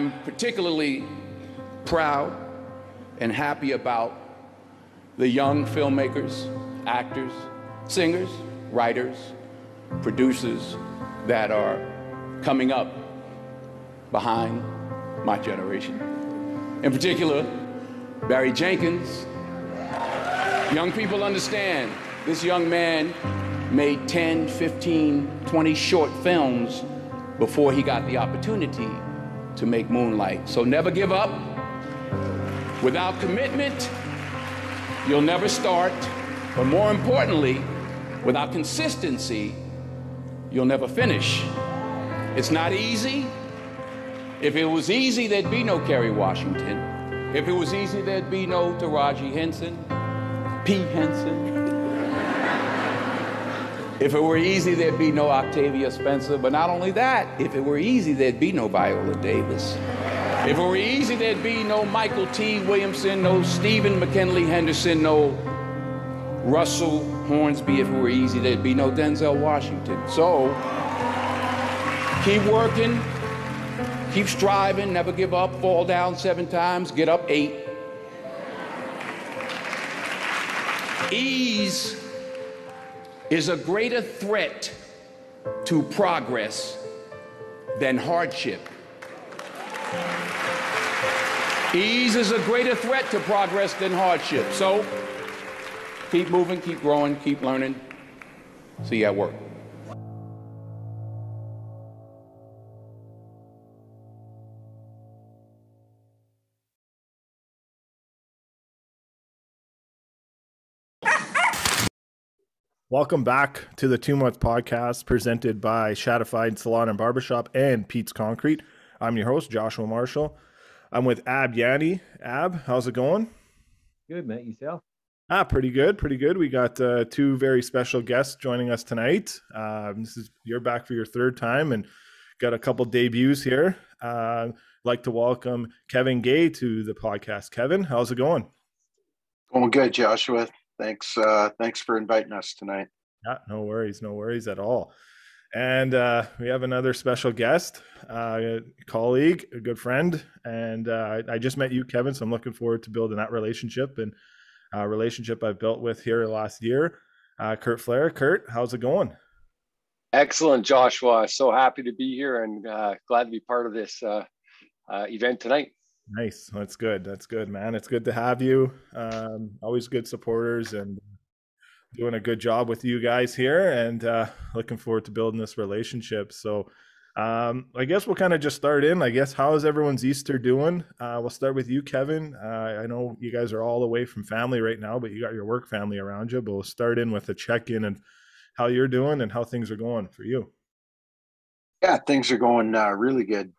I am particularly proud and happy about the young filmmakers, actors, singers, writers, producers that are coming up behind my generation. In particular, Barry Jenkins. Young people understand this young man made 10, 15, 20 short films before he got the opportunity to make Moonlight. So never give up. Without commitment, you'll never start. But more importantly, without consistency, you'll never finish. It's not easy. If it was easy, there'd be no Kerry Washington. If it was easy, there'd be no Taraji Henson, P. Henson. If it were easy, there'd be no Octavia Spencer. But not only that, if it were easy, there'd be no Viola Davis. If it were easy, there'd be no Mykelti Williamson, no Stephen McKinley Henderson, no Russell Hornsby. If it were easy, there'd be no Denzel Washington. So keep working, keep striving, never give up, fall down seven times, get up eight. Ease is a greater threat to progress than hardship. Ease is a greater threat to progress than hardship. So keep moving, keep growing, keep learning. See you at work. Welcome back to the Two Month Podcast presented by Shadified Salon and Barbershop and Pete's Concrete. I'm your host, Joshua Marshall. I'm with Ab Yanni. Ab, how's it going? Good, mate. Yourself? Ah, pretty good, pretty good. We got uh, two very special guests joining us tonight. Um, this is you're back for your third time and got a couple debuts here. Uh, like to welcome Kevin Gay to the podcast. Kevin, how's it going? Going good, Joshua. Thanks. Uh, thanks for inviting us tonight. Yeah, no worries, no worries at all. And uh, we have another special guest, uh, a colleague, a good friend. And uh, I just met you, Kevin. So I'm looking forward to building that relationship and uh, relationship I've built with here last year. Uh, Kurt Flair. Kurt, how's it going? Excellent, Joshua. So happy to be here and uh, glad to be part of this uh, uh, event tonight. Nice. That's good. That's good, man. It's good to have you. Um, always good supporters and doing a good job with you guys here and uh, looking forward to building this relationship. So, um, I guess we'll kind of just start in. I guess how is everyone's Easter doing? Uh, we'll start with you, Kevin. Uh, I know you guys are all away from family right now, but you got your work family around you. But we'll start in with a check in and how you're doing and how things are going for you. Yeah, things are going uh, really good.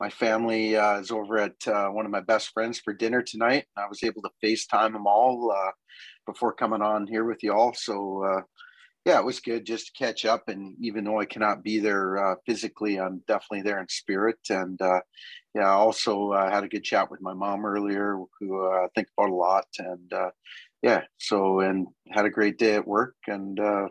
Uh, my family uh, is over at uh, one of my best friends for dinner tonight. I was able to FaceTime them all before coming on here with you all. So yeah, it was good just to catch up. And even though I cannot be there uh, physically, I'm definitely there in spirit. And uh, yeah, also uh, had a good chat with my mom earlier, who uh, I think about a lot. And uh, yeah, so and had a great day at work and uh,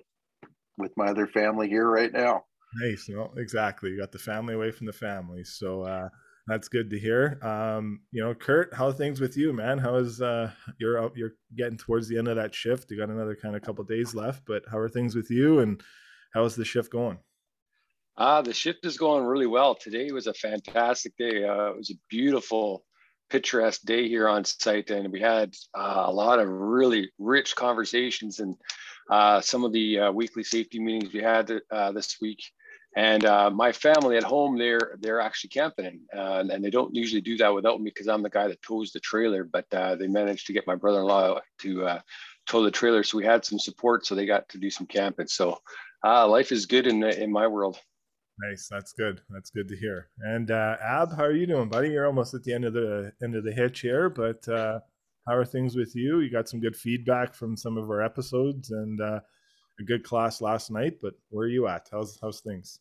with my other family here right now. Nice. Well, exactly. You got the family away from the family. So uh, that's good to hear. Um, you know, Kurt, how things with you, man? How is uh you're out you're getting towards the end of that shift. You got another kind of couple days left, but how are things with you and how is the shift going? Uh the shift is going really well. Today was a fantastic day. Uh, it was a beautiful picturesque day here on site and we had uh, a lot of really rich conversations and uh, some of the uh, weekly safety meetings we had uh, this week and uh, my family at home, they're they're actually camping, uh, and they don't usually do that without me because I'm the guy that tows the trailer. But uh, they managed to get my brother-in-law to uh, tow the trailer, so we had some support, so they got to do some camping. So uh, life is good in in my world. Nice, that's good. That's good to hear. And uh, Ab, how are you doing, buddy? You're almost at the end of the end of the hitch here, but how are things with you? You got some good feedback from some of our episodes, and a good class last night. But where are you at? How's how's things?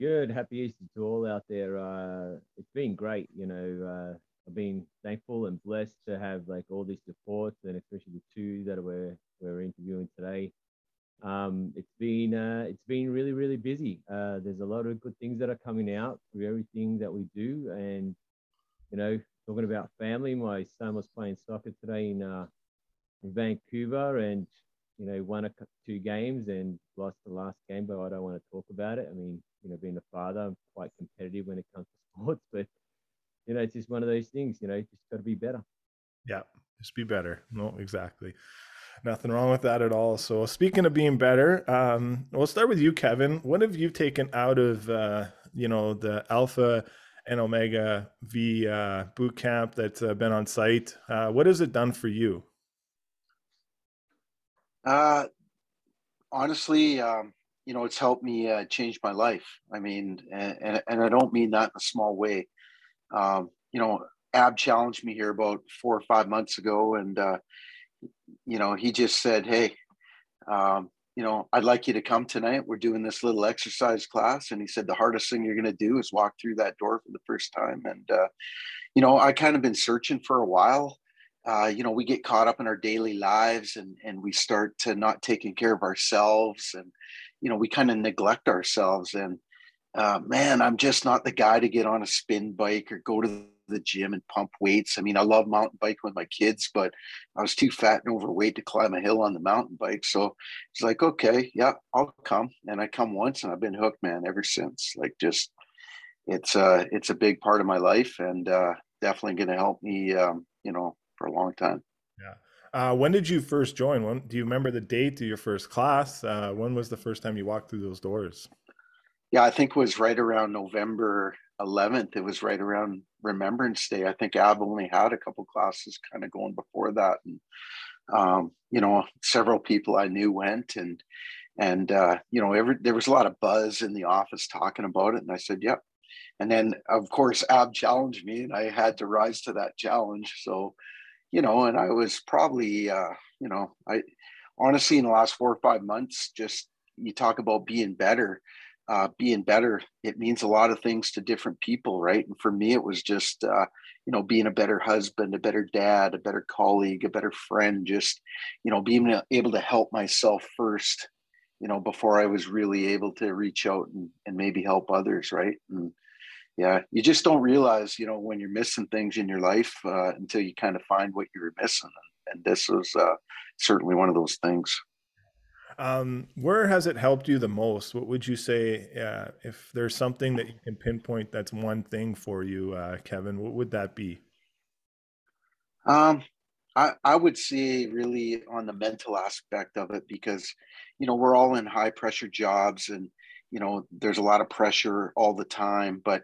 Good. Happy Easter to all out there. Uh, it's been great. You know, uh, I've been thankful and blessed to have like all this support, and especially the two that we're we're interviewing today. um, it's been uh, it's been really really busy. Uh, there's a lot of good things that are coming out through everything that we do, and you know, talking about family, my son was playing soccer today in uh, in Vancouver, and you know, won a two games and lost the last game, but I don't want to talk about it. I mean, you know, being a father, I'm quite competitive when it comes to sports, but you know, it's just one of those things. You know, you just got to be better. Yeah, just be better. No, exactly. Nothing wrong with that at all. So, speaking of being better, um, we'll start with you, Kevin. What have you taken out of uh, you know the Alpha and Omega V uh, boot camp that's uh, been on site? Uh, what has it done for you? Uh, honestly, um, you know, it's helped me uh, change my life. I mean, and, and, and I don't mean that in a small way. Um, you know, Ab challenged me here about four or five months ago, and uh, you know, he just said, "Hey, um, you know, I'd like you to come tonight. We're doing this little exercise class." And he said, "The hardest thing you're going to do is walk through that door for the first time." And uh, you know, I kind of been searching for a while. Uh, you know, we get caught up in our daily lives, and and we start to not taking care of ourselves, and you know, we kind of neglect ourselves. And uh, man, I'm just not the guy to get on a spin bike or go to the gym and pump weights. I mean, I love mountain biking with my kids, but I was too fat and overweight to climb a hill on the mountain bike. So it's like, okay, yeah, I'll come. And I come once and I've been hooked, man, ever since. Like just it's uh it's a big part of my life and uh definitely gonna help me um, you know, for a long time. Yeah. Uh, when did you first join? When do you remember the date of your first class? Uh, when was the first time you walked through those doors? Yeah, I think it was right around November 11th. It was right around Remembrance Day. I think Ab only had a couple classes kind of going before that, and um, you know, several people I knew went, and and uh, you know, every there was a lot of buzz in the office talking about it, and I said, "Yep." And then, of course, Ab challenged me, and I had to rise to that challenge. So, you know, and I was probably, uh, you know, I honestly in the last four or five months, just you talk about being better uh, being better it means a lot of things to different people right? And for me it was just uh, you know being a better husband a better dad a better colleague a better friend just you know being able to help myself first you know before i was really able to reach out and, and maybe help others right? And yeah you just don't realize you know when you're missing things in your life uh, until you kind of find what you were missing and, and this was uh, certainly one of those things um, where has it helped you the most? What would you say uh, if there's something that you can pinpoint that's one thing for you, uh, Kevin? What would that be? Um, I, I would say really on the mental aspect of it because, you know, we're all in high pressure jobs and, you know, there's a lot of pressure all the time, but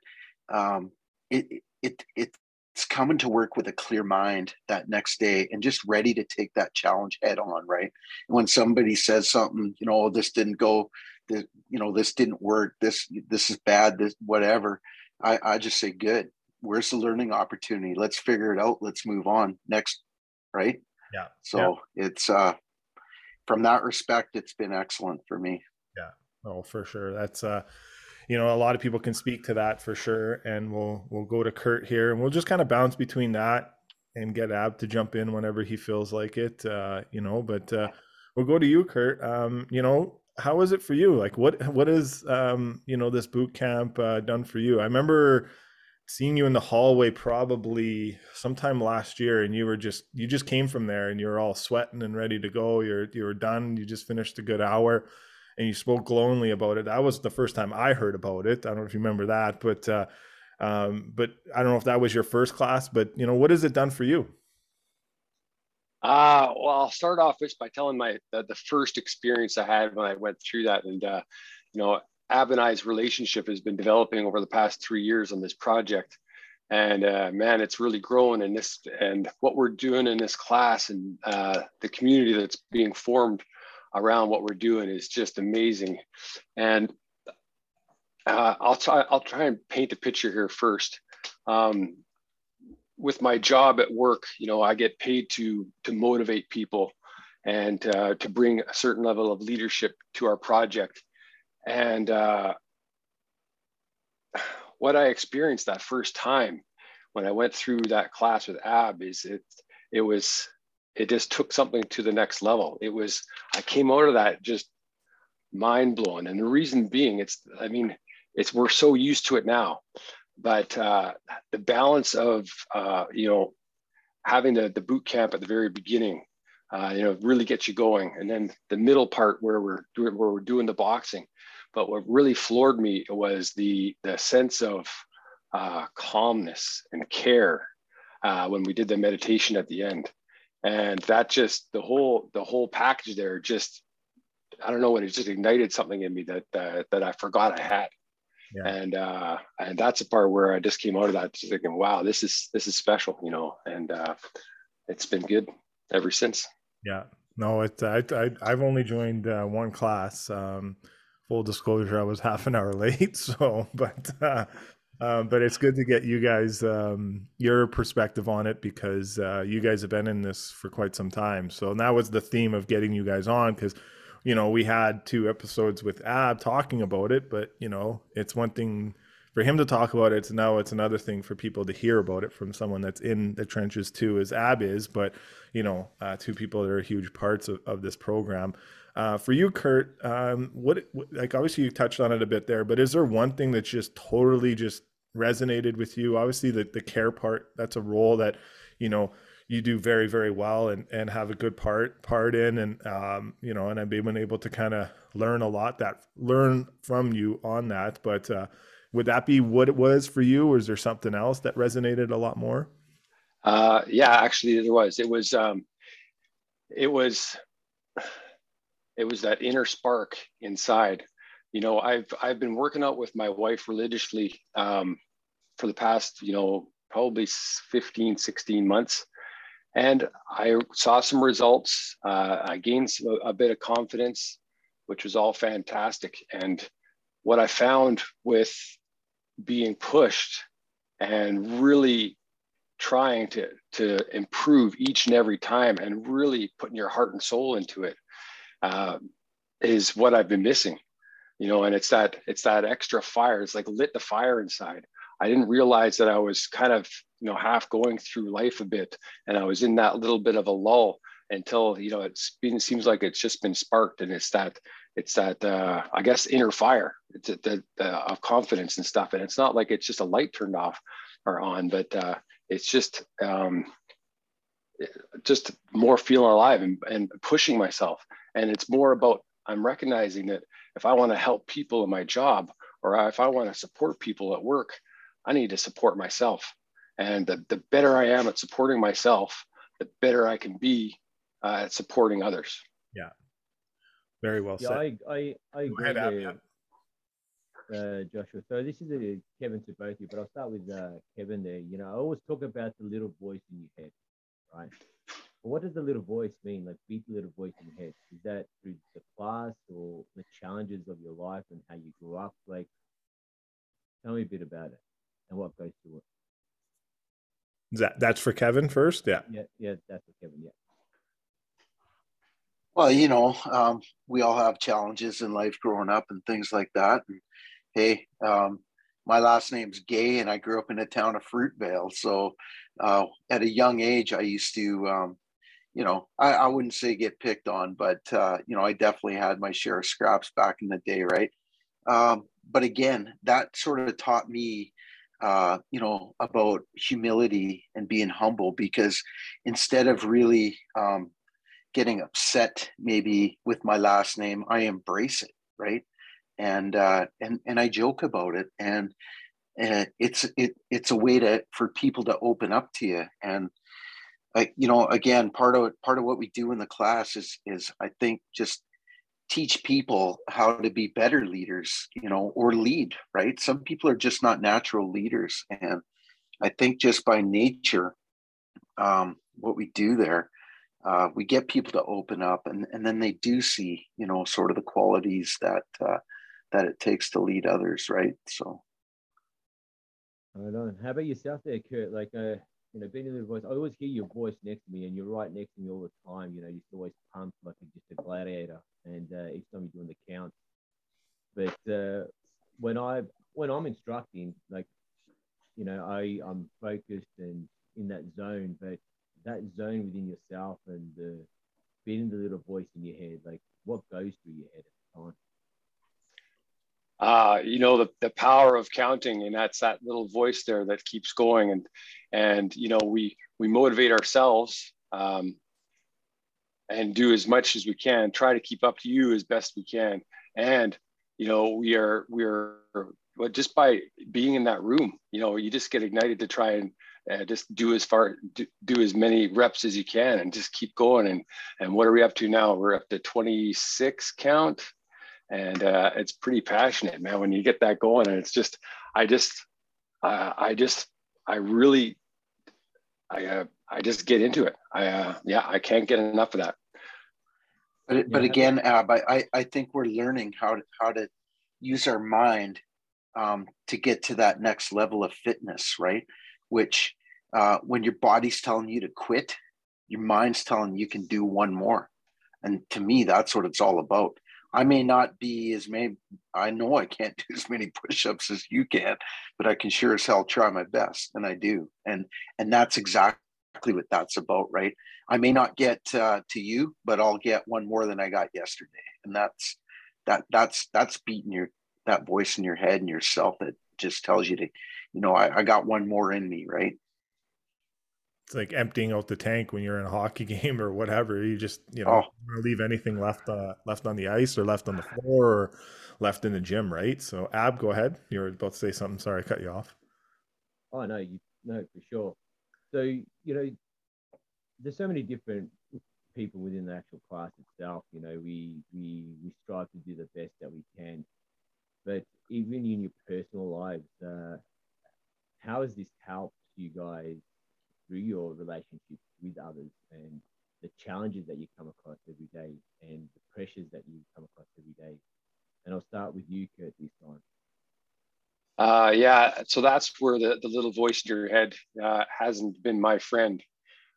um, it, it, it, it's coming to work with a clear mind that next day and just ready to take that challenge head on right? When somebody says something you know oh, this didn't go this, you know this didn't work this this is bad this whatever i i just say good. Where's the learning opportunity? Let's figure it out. Let's move on. Next right? Yeah. So yeah. it's uh from that respect it's been excellent for me. Yeah. Oh for sure. That's uh you know, a lot of people can speak to that for sure. And we'll we'll go to Kurt here, and we'll just kind of bounce between that and get Ab to jump in whenever he feels like it. Uh, you know, but uh, we'll go to you, Kurt. Um, you know, how was it for you? Like, what what is um, you know this boot camp uh, done for you? I remember seeing you in the hallway probably sometime last year and you were just you just came from there and you're all sweating and ready to go you're you were done you just finished a good hour and you spoke glowingly about it. That was the first time I heard about it. I don't know if you remember that, but uh, um, but I don't know if that was your first class. But you know, what has it done for you? Uh, well, I'll start off just by telling my the, the first experience I had when I went through that, and uh, you know, Ab and I's relationship has been developing over the past three years on this project, and uh, man, it's really grown. And this and what we're doing in this class and uh, the community that's being formed around what we're doing is just amazing. And uh, I'll try I'll try and paint a picture here first. Um, with my job at work, you know, I get paid to to motivate people and uh, to bring a certain level of leadership to our project. And uh, what I experienced that first time when I went through that class with Ab is it it was it just took something to the next level. It was, I came out of that just mind blowing. And the reason being, it's, I mean, it's, we're so used to it now, but uh, the balance of, uh, you know, having the, the boot camp at the very beginning, uh, you know, really gets you going. And then the middle part where we're doing, where we're doing the boxing. But what really floored me was the, the sense of uh, calmness and care uh, when we did the meditation at the end. And that just, the whole, the whole package there just I don't know what it just ignited something in me that uh, that I forgot I had. Yeah. And uh, and that's a part where I just came out of that just thinking, wow, this is this is special, you know, and uh, it's been good ever since. Yeah, no, it I, I I've only joined uh, one class. Um, full disclosure, I was half an hour late, so but uh, um, but it's good to get you guys um, your perspective on it because uh, you guys have been in this for quite some time. So that was the theme of getting you guys on because you know, we had two episodes with Ab talking about it, but you know, it's one thing for him to talk about it. now it's another thing for people to hear about it from someone that's in the trenches too, as Ab is. But you know, uh, two people that are huge parts of, of this program. Uh, for you, Kurt, um, what like obviously you touched on it a bit there, but is there one thing that's just totally just resonated with you? Obviously, the the care part that's a role that you know you do very very well and and have a good part part in and um, you know and I've been able to kind of learn a lot that learn from you on that. But uh, would that be what it was for you or is there something else that resonated a lot more? Uh, yeah actually there was. It was um, it was it was that inner spark inside you know i've i've been working out with my wife religiously um, for the past you know probably 15 16 months and I saw some results. Uh, I gained a bit of confidence, which was all fantastic. And what I found with being pushed and really trying to, to improve each and every time and really putting your heart and soul into it uh, is what I've been missing. You know, and it's that it's that extra fire. It's like lit the fire inside. I didn't realize that I was kind of, you know, half going through life a bit, and I was in that little bit of a lull until you know it's been it seems like it's just been sparked, and it's that it's that uh, I guess inner fire it's the, the, of confidence and stuff, and it's not like it's just a light turned off or on, but uh, it's just um, just more feeling alive and, and pushing myself, and it's more about I'm recognizing that if I want to help people in my job or if I want to support people at work, I need to support myself. And the, the better I am at supporting myself, the better I can be uh, at supporting others. Yeah. Very well yeah, said. I, I, I agree ahead, there, uh, Joshua. So this is a Kevin to both of you, but I'll start with uh, Kevin there. You know, I always talk about the little voice in your head, right? But what does the little voice mean? Like beat the little voice in your head. Is that through the class or the challenges of your life and how you grew up? Like, tell me a bit about it and what goes through it. That that's for Kevin first, yeah. Yeah, yeah, that's for Kevin. Yeah. Well, you know, um, we all have challenges in life growing up and things like that. And hey, um, my last name's Gay, and I grew up in the town of Fruitvale. So, uh, at a young age, I used to, um, you know, I, I, wouldn't say get picked on, but uh, you know, I definitely had my share of scraps back in the day, right? Um, but again, that sort of taught me uh, you know, about humility and being humble because instead of really um, getting upset maybe with my last name, I embrace it, right? And uh, and and I joke about it, and and it's it it's a way to for people to open up to you and. I, you know, again, part of part of what we do in the class is is I think just teach people how to be better leaders, you know, or lead, right? Some people are just not natural leaders. And I think just by nature, um, what we do there, uh, we get people to open up and, and then they do see, you know, sort of the qualities that, uh, that it takes to lead others, right? So. Right on. How about yourself there, Kurt? Like, uh, you know, being a little voice, I always hear your voice next to me, and you're right next to me all the time. You know, you're always pumped like a, just a gladiator, and uh, each time you're doing the count. But uh, when I when I'm instructing, like, you know, I I'm focused and in that zone, but that zone within yourself and the being the little voice in your head, like, what goes through your head at the time? Uh, you know, the, the power of counting, and that's that little voice there that keeps going. And, and, you know, we, we motivate ourselves um, and do as much as we can, try to keep up to you as best we can. And, you know, we are, we are, but just by being in that room, you know, you just get ignited to try and uh, just do as far, do, do as many reps as you can and just keep going. And, and what are we up to now? We're up to 26 count and uh, it's pretty passionate, man. When you get that going, and it's just, I just, uh, I just, I really, I, uh, I just get into it. I, uh, yeah, I can't get enough of that. But yeah. but again, Ab, I I think we're learning how to how to use our mind um, to get to that next level of fitness, right? Which uh, when your body's telling you to quit, your mind's telling you can do one more. And to me, that's what it's all about. I may not be as many, I know I can't do as many push-ups as you can, but I can sure as hell try my best. And I do. And, and that's exactly what that's about, right? I may not get uh, to you, but I'll get one more than I got yesterday. And that's, that that's, that's beating your, that voice in your head and yourself that just tells you to, you know, I, I got one more in me, right? It's like emptying out the tank when you're in a hockey game or whatever. You just you know oh. leave anything left uh, left on the ice or left on the floor or left in the gym, right? So Ab, go ahead. You were about to say something. Sorry, I cut you off. Oh no, you no for sure. So you know, there's so many different people within the actual class itself. You know, we we we strive to do the best that we can, but even in your personal lives, uh, how has this helped you guys through your relationships with others and the challenges that you come across every day and the pressures that you come across every day. And I'll start with you, Kurt, this time. Uh, yeah, so that's where the, the little voice in your head uh, hasn't been my friend.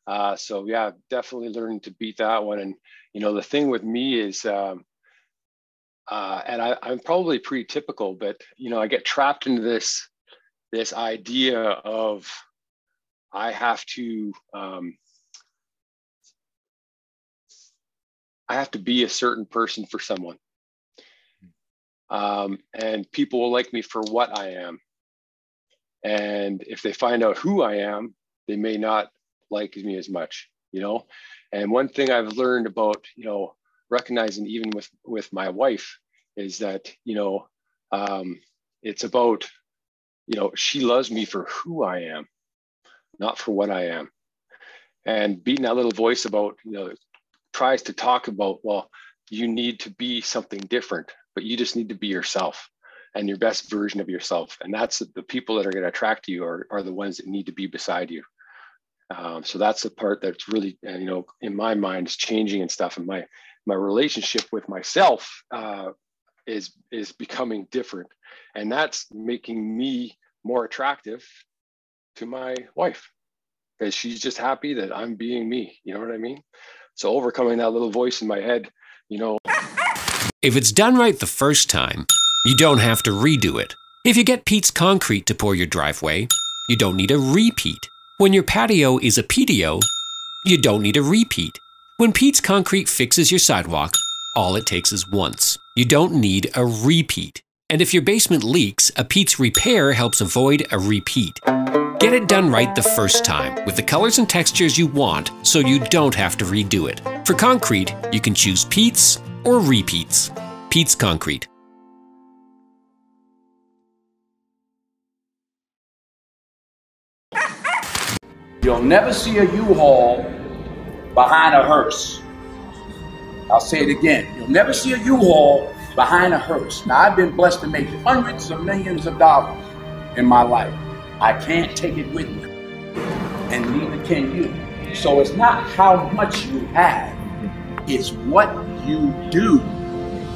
Uh, so yeah, definitely learning to beat that one. And you know, the thing with me is, um, uh, and I, I'm probably pretty typical, but you know, I get trapped into this this idea of I have to um, I have to be a certain person for someone. Um, and people will like me for what I am. And if they find out who I am, they may not like me as much, you know? And one thing I've learned about, you know, recognizing even with, with my wife is that, you know, um, it's about, you know, she loves me for who I am not for what I am. And beating that little voice about, you know, tries to talk about, well, you need to be something different, but you just need to be yourself and your best version of yourself. And that's the people that are going to attract you are, are the ones that need to be beside you. Um, so that's the part that's really, uh, you know, in my mind is changing and stuff. And my, my relationship with myself uh, is, is becoming different. And that's making me more attractive to my wife because she's just happy that I'm being me. You know what I mean? So overcoming that little voice in my head, you know. If it's done right the first time, you don't have to redo it. If you get Pete's Concrete to pour your driveway, you don't need a repeat. When your patio is a PDO, you don't need a repeat. When Pete's Concrete fixes your sidewalk, all it takes is once. You don't need a repeat. And if your basement leaks, a Pete's repair helps avoid a repeat. Get it done right the first time with the colors and textures you want so you don't have to redo it. For concrete, you can choose Pete's or repeats. Pete's Concrete. You'll never see a U-Haul behind a hearse. I'll say it again. You'll never see a U-Haul behind a hearse. Now, I've been blessed to make hundreds of millions of dollars in my life. I can't take it with me, and neither can you. So it's not how much you have, it's what you do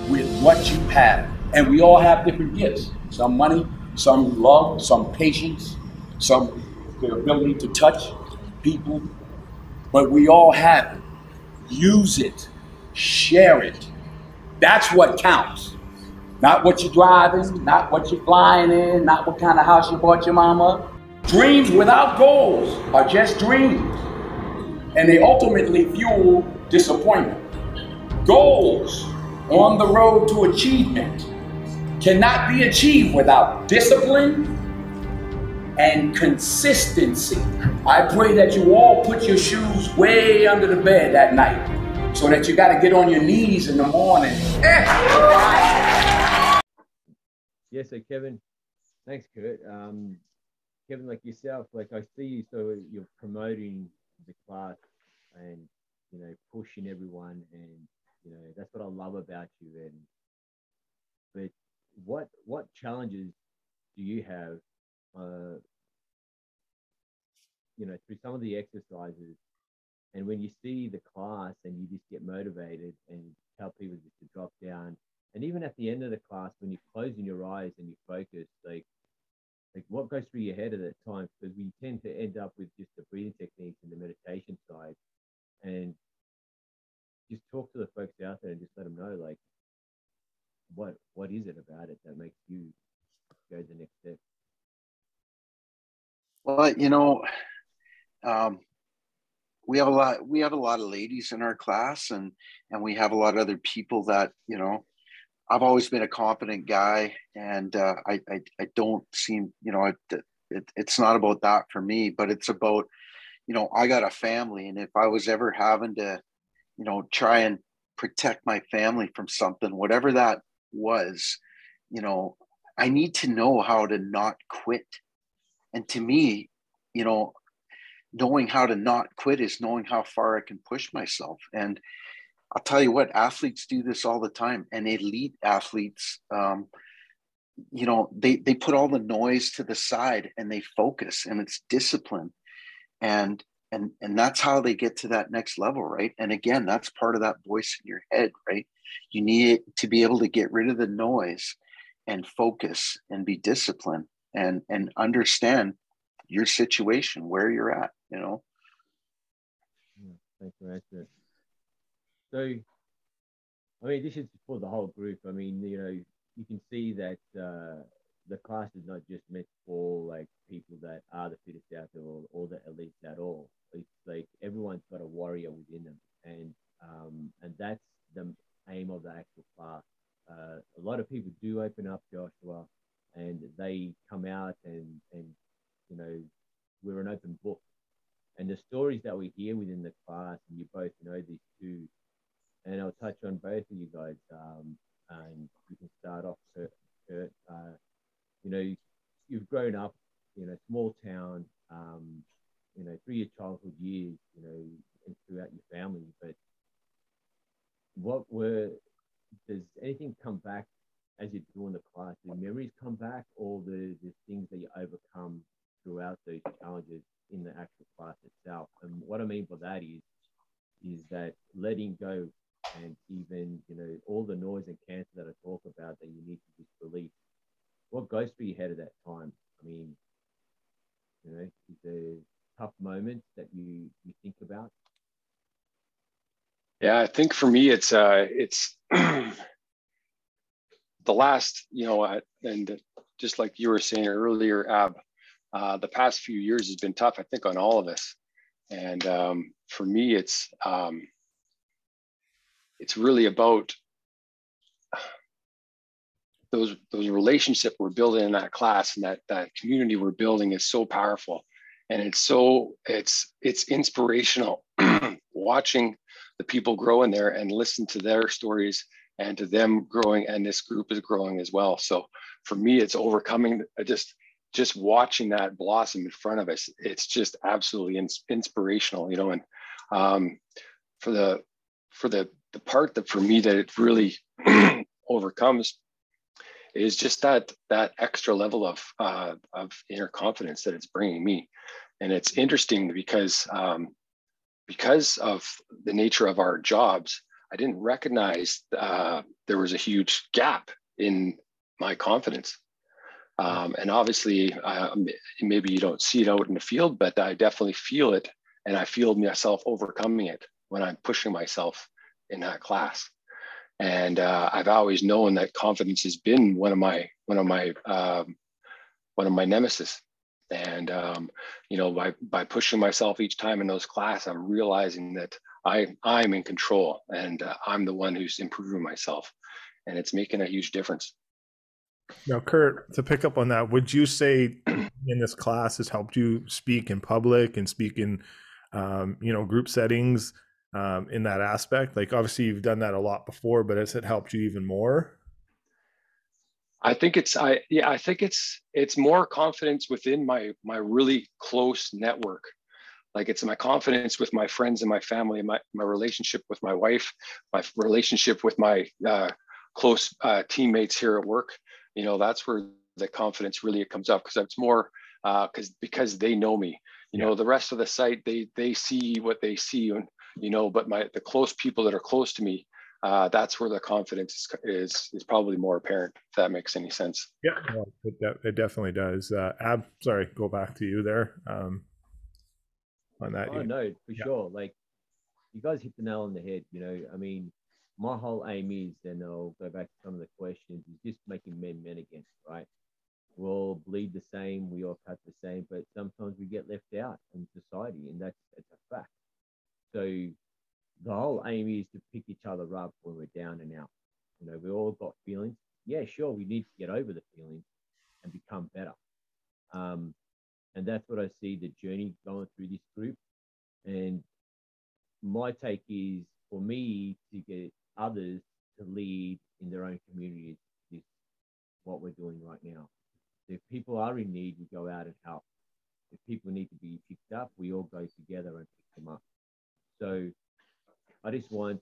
with what you have. And we all have different gifts some money, some love, some patience, some the ability to touch people. But we all have it. Use it, share it, that's what counts. Not what you're driving, not what you're flying in, not what kind of house you bought your mama. Dreams without goals are just dreams. And they ultimately fuel disappointment. Goals on the road to achievement cannot be achieved without discipline and consistency. I pray that you all put your shoes way under the bed that night so that you got to get on your knees in the morning. Yeah, so Kevin, thanks, Kurt. Um, Kevin, like yourself, like I see you, so you're promoting the class and you know pushing everyone, and you know that's what I love about you. And but what what challenges do you have? Uh, you know, through some of the exercises, and when you see the class and you just get motivated and tell people just to drop down and even at the end of the class, when you're closing your eyes and you focus, like like what goes through your head at that time? Because we tend to end up with just the breathing techniques and the meditation side. And just talk to the folks out there and just let them know like what what is it about it that makes you go the next step? Well, you know, um, we have a lot we have a lot of ladies in our class and and we have a lot of other people that you know I've always been a confident guy, and uh, I, I, I don't seem you know it, it, it's not about that for me, but it's about you know I got a family, and if I was ever having to you know try and protect my family from something, whatever that was, you know I need to know how to not quit, and to me, you know knowing how to not quit is knowing how far I can push myself and I'll tell you what, athletes do this all the time, and elite athletes, um, you know, they they put all the noise to the side and they focus, and it's discipline, and and and that's how they get to that next level, right? And again, that's part of that voice in your head, right? You need to be able to get rid of the noise and focus and be disciplined and and understand your situation where you're at, you know. Thanks for. So, I mean, this is for the whole group. I mean, you know, you can see that uh, the class is not just meant for like people that are the fittest out there or, or the elites at all. It's like everyone's got a warrior within them, and um, and that's the aim of the actual class. Uh, a lot of people do open up Joshua, and they come out and and you know we're an open book, and the stories that we hear within the class, and you both know these two and I'll touch on both of you guys. Um, and you can start off, Kurt. Kurt uh, you know, you've grown up in a small town, um, you know, through your childhood years, you know, and throughout your family. But what were, does anything come back as you're doing the class? Do memories come back or the, the things that you overcome throughout those challenges in the actual class itself? And what I mean by that is, is that letting go and even you know all the noise and cancer that I talk about that you need to just release. What goes through your head at that time? I mean, you know, is there tough moments that you you think about? Yeah, I think for me, it's uh, it's the last, you know, uh, and just like you were saying earlier, Ab, uh, the past few years has been tough. I think on all of us, and um, for me, it's um, it's really about those those relationships we're building in that class and that that community we're building is so powerful and it's so it's it's inspirational watching the people grow in there and listen to their stories and to them growing and this group is growing as well. So for me it's overcoming uh, just just watching that blossom in front of us. It's just absolutely ins- inspirational you know and um, for the for the the part that for me that it really overcomes is just that that extra level of uh, of inner confidence that it's bringing me, and it's interesting because um, because of the nature of our jobs, I didn't recognize uh, there was a huge gap in my confidence. Um, and obviously, uh, maybe you don't see it out in the field, but I definitely feel it, and I feel myself overcoming it when I'm pushing myself in that class. And uh, I've always known that confidence has been one of my one of my um, one of my nemesis. And um, you know, by by pushing myself each time in those class, I'm realizing that I I'm in control and uh, I'm the one who's improving myself, and it's making a huge difference. Now, Kurt, to pick up on that, would you say in this class has helped you speak in public and speak in, um, you know, group settings um, in that aspect? Like, obviously, you've done that a lot before, but has it helped you even more? I think it's I yeah I think it's it's more confidence within my my really close network. Like it's my confidence with my friends and my family, my my relationship with my wife, my relationship with my uh, close uh, teammates here at work you know that's where the confidence really comes up because it's more because uh, because they know me you yeah. know the rest of the site they they see what they see and you know but my the close people that are close to me uh, that's where the confidence is, is, is probably more apparent if that makes any sense yeah well, it, it, definitely does uh, ab sorry go back to you there um on that oh no for yeah. sure like you guys hit the nail on the head you know i mean my whole aim is, and I'll go back to some of the questions, is just making men men again, right? We all bleed the same, we all cut the same, but sometimes we get left out in society, and that's, that's a fact. So the whole aim is to pick each other up when we're down and out. You know, we all got feelings. Yeah, sure, we need to get over the feelings and become better. Um, and that's what I see the journey going through this group. And my take is for me to get others to lead in their own communities is what we're doing right now. If people are in need, we go out and help. If people need to be picked up, we all go together and pick them up. So I just want,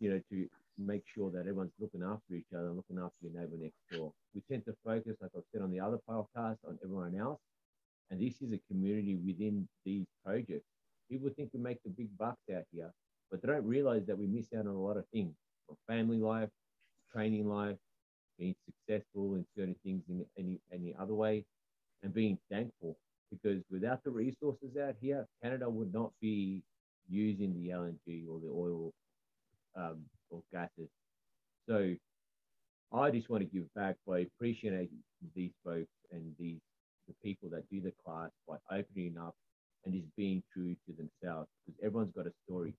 you know, to make sure that everyone's looking after each other and looking after your neighbor next door. We tend to focus, like I've said on the other podcast, on everyone else. And this is a community within these projects. People think we make the big bucks out here, but they don't realize that we miss out on a lot of things for family life, training life, being successful in certain things in any any other way, and being thankful. Because without the resources out here, Canada would not be using the LNG or the oil um, or gases. So I just want to give back by appreciating these folks and these the people that do the class by opening up and just being true to themselves because everyone's got a story.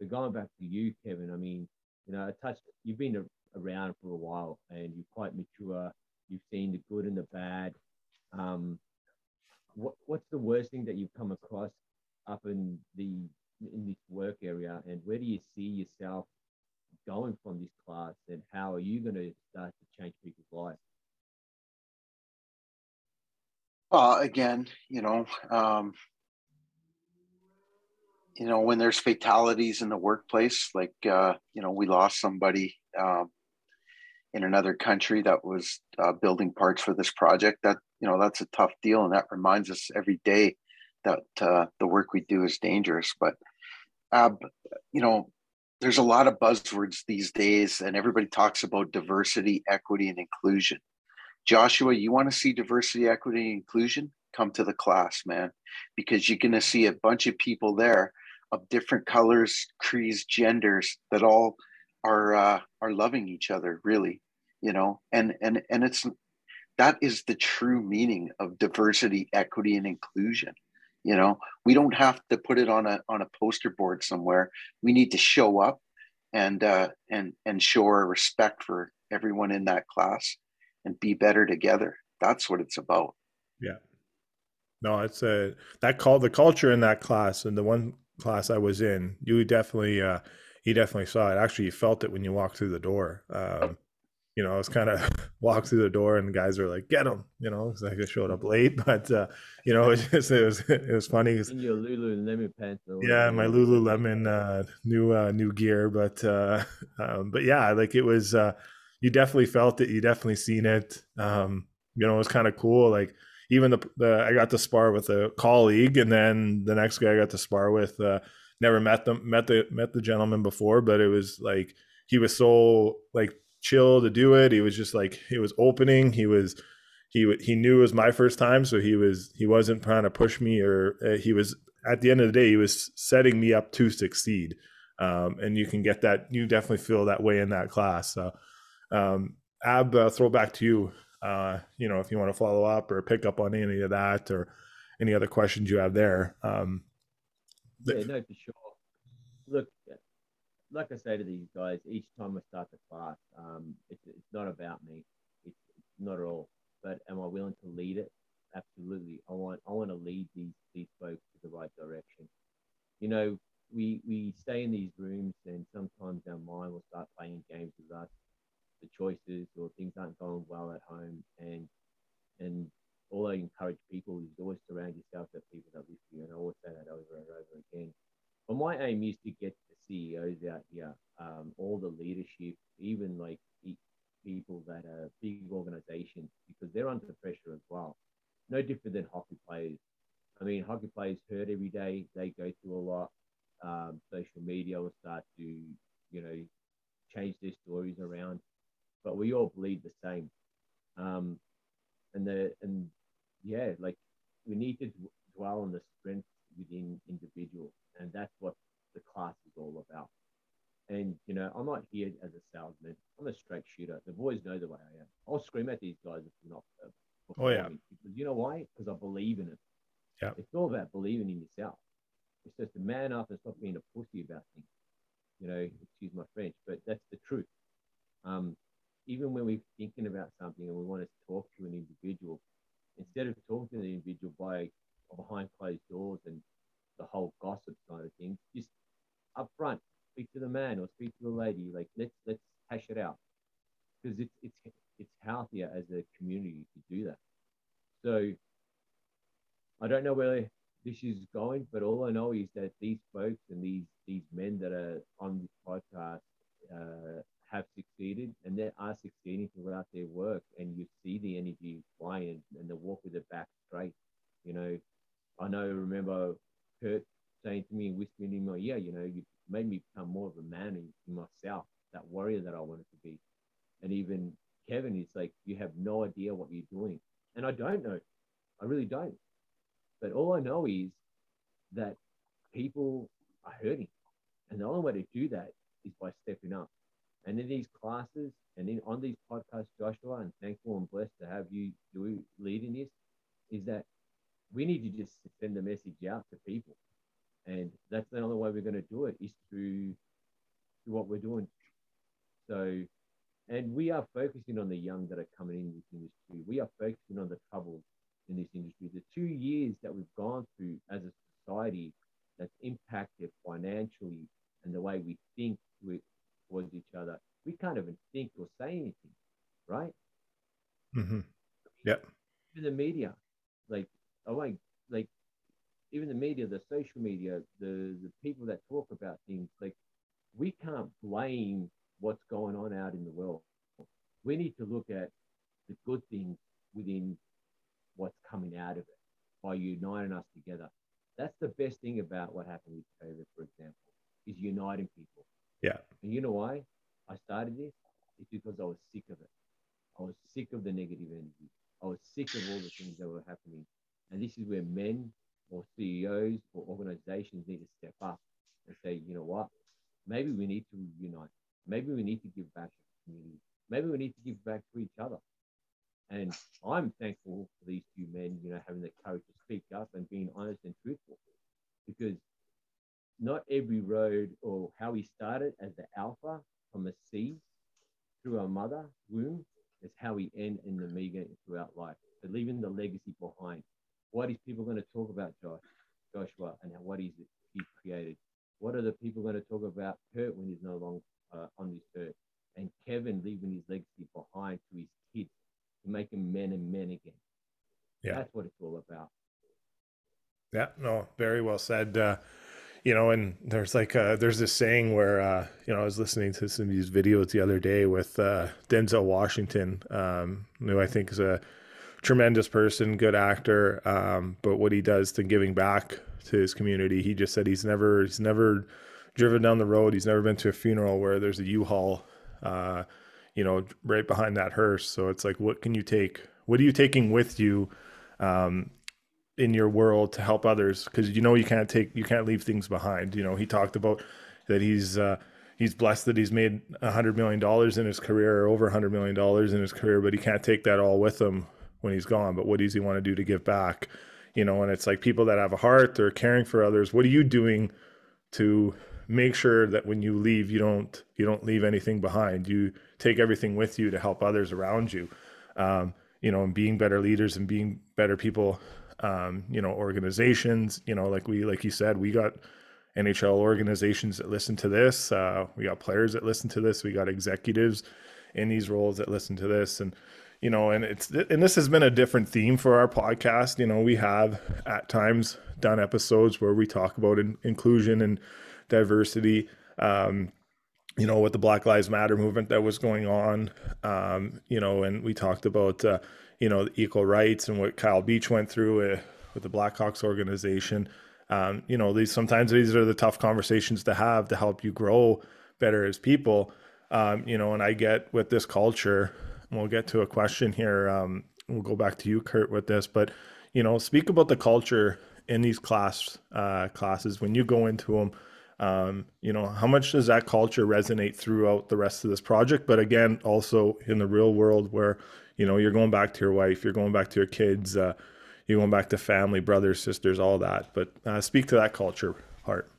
So going back to you, Kevin, I mean, you know, I touched You've been around for a while, and you're quite mature. You've seen the good and the bad. Um, what, what's the worst thing that you've come across up in the in this work area, and where do you see yourself going from this class, and how are you going to start to change people's lives? Uh, again, you know, um, you know when there's fatalities in the workplace like uh, you know we lost somebody um, in another country that was uh, building parts for this project that you know that's a tough deal and that reminds us every day that uh, the work we do is dangerous but you know there's a lot of buzzwords these days and everybody talks about diversity equity and inclusion joshua you want to see diversity equity and inclusion come to the class man because you're going to see a bunch of people there of different colors, creeds, genders that all are uh, are loving each other, really, you know, and and and it's that is the true meaning of diversity, equity, and inclusion. You know, we don't have to put it on a on a poster board somewhere. We need to show up and uh, and and show our respect for everyone in that class and be better together. That's what it's about. Yeah. No, it's a that call the culture in that class and the one class I was in, you definitely, uh, he definitely saw it. Actually, you felt it when you walked through the door. Um, you know, I was kind of walked through the door and the guys were like, "Get him!" You know, because I showed up late, but uh, you know, it, just, it was it was funny. In your Lululemon pants. Yeah, my Lululemon uh, new uh, new gear, but uh, um, but yeah, like it was. Uh, you definitely felt it. You definitely seen it. Um, you know, it was kind of cool. Like even the, the I got to spar with a colleague, and then the next guy I got to spar with. Uh, never met them, met the met the gentleman before, but it was like he was so like chill to do it. He was just like he was opening. He was he he knew it was my first time, so he was he wasn't trying to push me or uh, he was at the end of the day he was setting me up to succeed. Um, and you can get that you definitely feel that way in that class. So um, Ab, uh, throw back to you uh, you know, if you want to follow up or pick up on any of that or any other questions you have there. Um, yeah, no, for sure. Look, like I say to these guys, each time I start the class, um, it's, it's not about me. It's, it's not at all. But am I willing to lead it? Absolutely. I want I want to lead these these folks to the right direction. You know, we we stay in these rooms and sometimes our mind will start playing games with us, the choices or things aren't going well at home and and all I encourage people is always surround yourself with people that lift you and I always say that over and over again. But my aim is to get CEOs out here, um, all the leadership, even like people that are big organizations, because they're under pressure as well. No different than hockey players. I mean, hockey players hurt every day. They go through a lot. Um, social media will start to, you know, change their stories around, but we all bleed the same. Um, and the and yeah, like we need to dwell on the strength within individuals, and that's what the class is all about. And you know, I'm not here as a salesman. I'm a straight shooter. The boys know the way I am. I'll scream at these guys if they're not. Uh, oh yeah. Because you know why? Because I believe in it. Yeah. It's all about believing in yourself. It's just to man up and stop being a pussy about things. You know, excuse my French, but that's the truth. Um, even when we're thinking about something and we want to talk to an individual, instead of talking to the individual by behind closed doors and the whole gossip side of things, just up front, speak to the man or speak to the lady. Like let's let's hash it out because it's it's it's healthier as a community to do that. So I don't know where this is going, but all I know is that these folks and these these men that are on this podcast uh, have succeeded and they are succeeding throughout their work and you see the energy flying and they walk with their back straight you know i know remember kurt saying to me and whispering in my ear you know you made me become more of a man in, in myself that warrior that i wanted to be. And even kevin is like you have no idea what you're doing. And i don't know. I really don't. But all i know is that people are hurting. And the only way to do that is by stepping up. And in these classes and in on these podcasts, Joshua, and thankful and blessed to have you do leading this, is that we need to just send the message out to people. And that's the only way we're going to do it is through through what we're doing. So and we are focusing on the young that are coming in this industry. We are focusing on the troubles in this industry. The two years that we've gone through as a society that's impacted financially and the way we think towards each other, we can't even think or say anything, right? Mm-hmm. Yeah. Even the media, like, oh, like, like, even the media, the social media, the the people that talk about things, like, we can't blame what's going on out in the world. We need to look at the good things within what's coming out of it by uniting us together. That's the best thing about what happened with COVID, for example, is uniting people. Yeah. And you know why I started this? It's because I was sick of it. I was sick of the negative energy. I was sick of all the things that were happening. And this is where men or CEOs or organizations need to step up and say, you know what? Maybe we need to unite. Maybe we need to give back to the community. Maybe we need to give back to each other. And I'm thankful for these two men, you know, having the courage to speak up and being honest and truthful because not every road or how we started as the alpha from a seed through our mother womb is how we end in the omega throughout life. So leaving the legacy behind. What is people going to talk about Josh, Joshua, and what is it he created? What are the people going to talk about Kurt when he's no longer uh, on this earth? And Kevin leaving his legacy behind to his kids to make them men and men again. Yeah. That's what it's all about. Yeah, said. Uh, you know, and there's like uh, there's this saying where uh, you know I was listening to some of these videos the other day with uh, Denzel Washington, um, who I think is a tremendous person, good actor, um, but what he does to giving back to his community, he just said he's never he's never driven down the road, he's never been to a funeral where there's a U-Haul, uh, you know, right behind that hearse. So it's like, what can you take? What are you taking with you? Um, in your world to help others because you know you can't take you can't leave things behind. You know he talked about that he's uh he's blessed that he's made a hundred million dollars in his career or over a hundred million dollars in his career but he can't take that all with him when he's gone. But what does he want to do to give back? You know and it's like people that have a heart they're caring for others. What are you doing to make sure that when you leave you don't you don't leave anything behind? You take everything with you to help others around you. Um, you know, and being better leaders and being better people, um, you know, organizations, you know, like we, like you said, we got NHL organizations that listen to this. Uh, we got players that listen to this. We got executives in these roles that listen to this. And, you know, and it's, and this has been a different theme for our podcast. You know, we have at times done episodes where we talk about in, inclusion and diversity. Um, you know, with the Black Lives Matter movement that was going on, um, you know, and we talked about, uh, you know, equal rights and what Kyle Beach went through uh, with the Blackhawks organization. Um, you know, these sometimes these are the tough conversations to have to help you grow better as people. Um, you know, and I get with this culture, we'll get to a question here. Um, we'll go back to you, Kurt, with this, but you know, speak about the culture in these class uh, classes when you go into them um, you know how much does that culture resonate throughout the rest of this project but again also in the real world where you know you're going back to your wife you're going back to your kids uh, you're going back to family brothers sisters all that but uh, speak to that culture part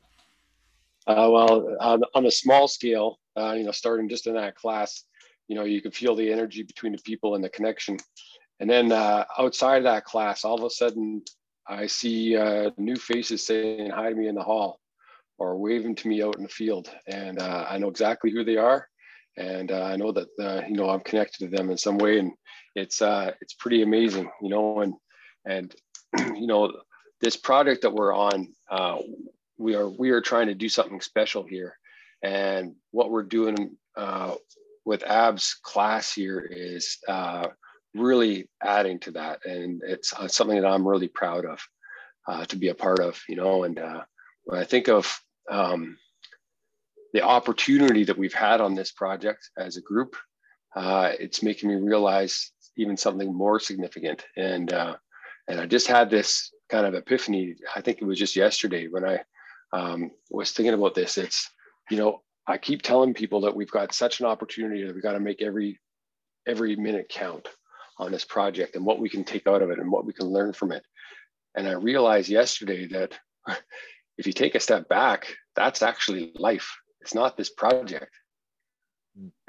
uh, well on, on, a small scale uh, you know starting just in that class you know you can feel the energy between the people and the connection and then uh, outside of that class all of a sudden i see uh, new faces saying hi to me in the hall or waving to me out in the field. And I know exactly who they are. And uh, I know that, uh, you know, I'm connected to them in some way. And it's, uh, it's pretty amazing, you know, and, and, you know, this project that we're on, uh, we are, we are trying to do something special here. And what we're doing uh, with Ab's class here is really adding to that. And it's something that I'm really proud of to be a part of, you know, and when I think of um, the opportunity that we've had on this project as a group, uh, it's making me realize even something more significant. And uh, and I just had this kind of epiphany. I think it was just yesterday when I um, was thinking about this. It's you know I keep telling people that we've got such an opportunity that we got to make every every minute count on this project and what we can take out of it and what we can learn from it. And I realized yesterday that if you take a step back, that's actually life. It's not this project.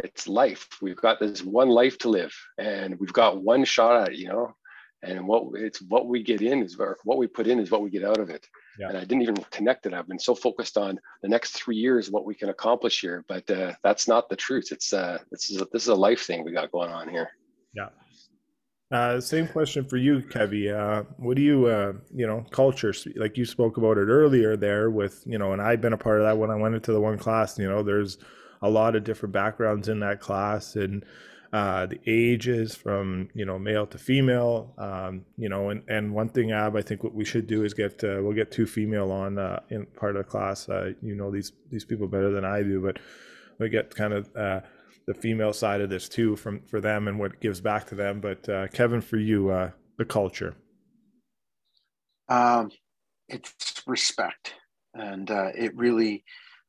It's life. We've got this one life to live, and we've got one shot at it, you know. And what it's what we get in is what we put in is what we get out of it. Yeah. And I didn't even connect it. I've been so focused on the next three years, what we can accomplish here, but uh, that's not the truth. It's uh, this is a, this is a life thing we got going on here. Yeah, uh, same question for you, Kevy. Uh, what do you, uh, you know, culture, like you spoke about it earlier there with, you know, and I've been a part of that when I went into the one class, you know, there's a lot of different backgrounds in that class and uh, the ages from, you know, male to female, um, you know, and, and one thing, Ab, I think what we should do is get, uh, we'll get two female on uh, in part of the class. you know, these, these people better than I do, but we get kind of, the female side of this too from for them and what gives back to them. But uh, Kevin, for you, uh, the culture. Um, it's respect, and uh, it really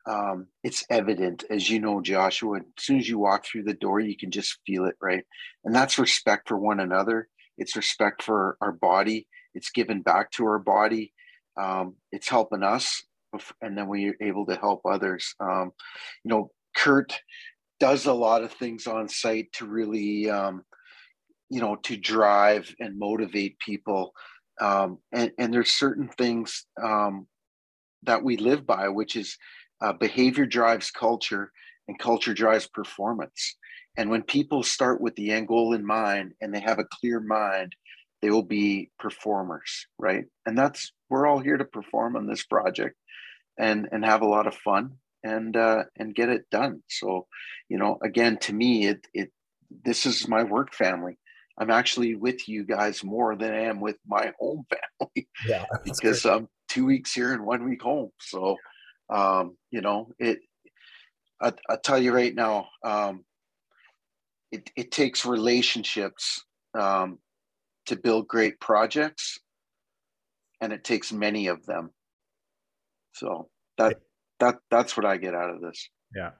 um, it's evident, as you know, Joshua. As soon as you walk through the door, you can just feel it, right? And that's respect for one another. It's respect for our body. It's giving back to our body. Um, it's helping us, and then we're able to help others. Um, you know, Kurt does a lot of things on site to really um, you know to drive and motivate people. Um, and, and there's certain things um, that we live by which is uh, behavior drives culture and culture drives performance. And when people start with the end goal in mind and they have a clear mind they will be performers right? And that's we're all here to perform on this project and and have a lot of fun and uh, and get it done. So, you know, again, to me, it it this is my work family. I'm actually with you guys more than I am with my home family. Yeah, because I'm two weeks here and one week home. So, um, you know, it. I, I tell you right now, um, it it takes relationships um, to build great projects, and it takes many of them. So that that that's what I get out of this. Yeah.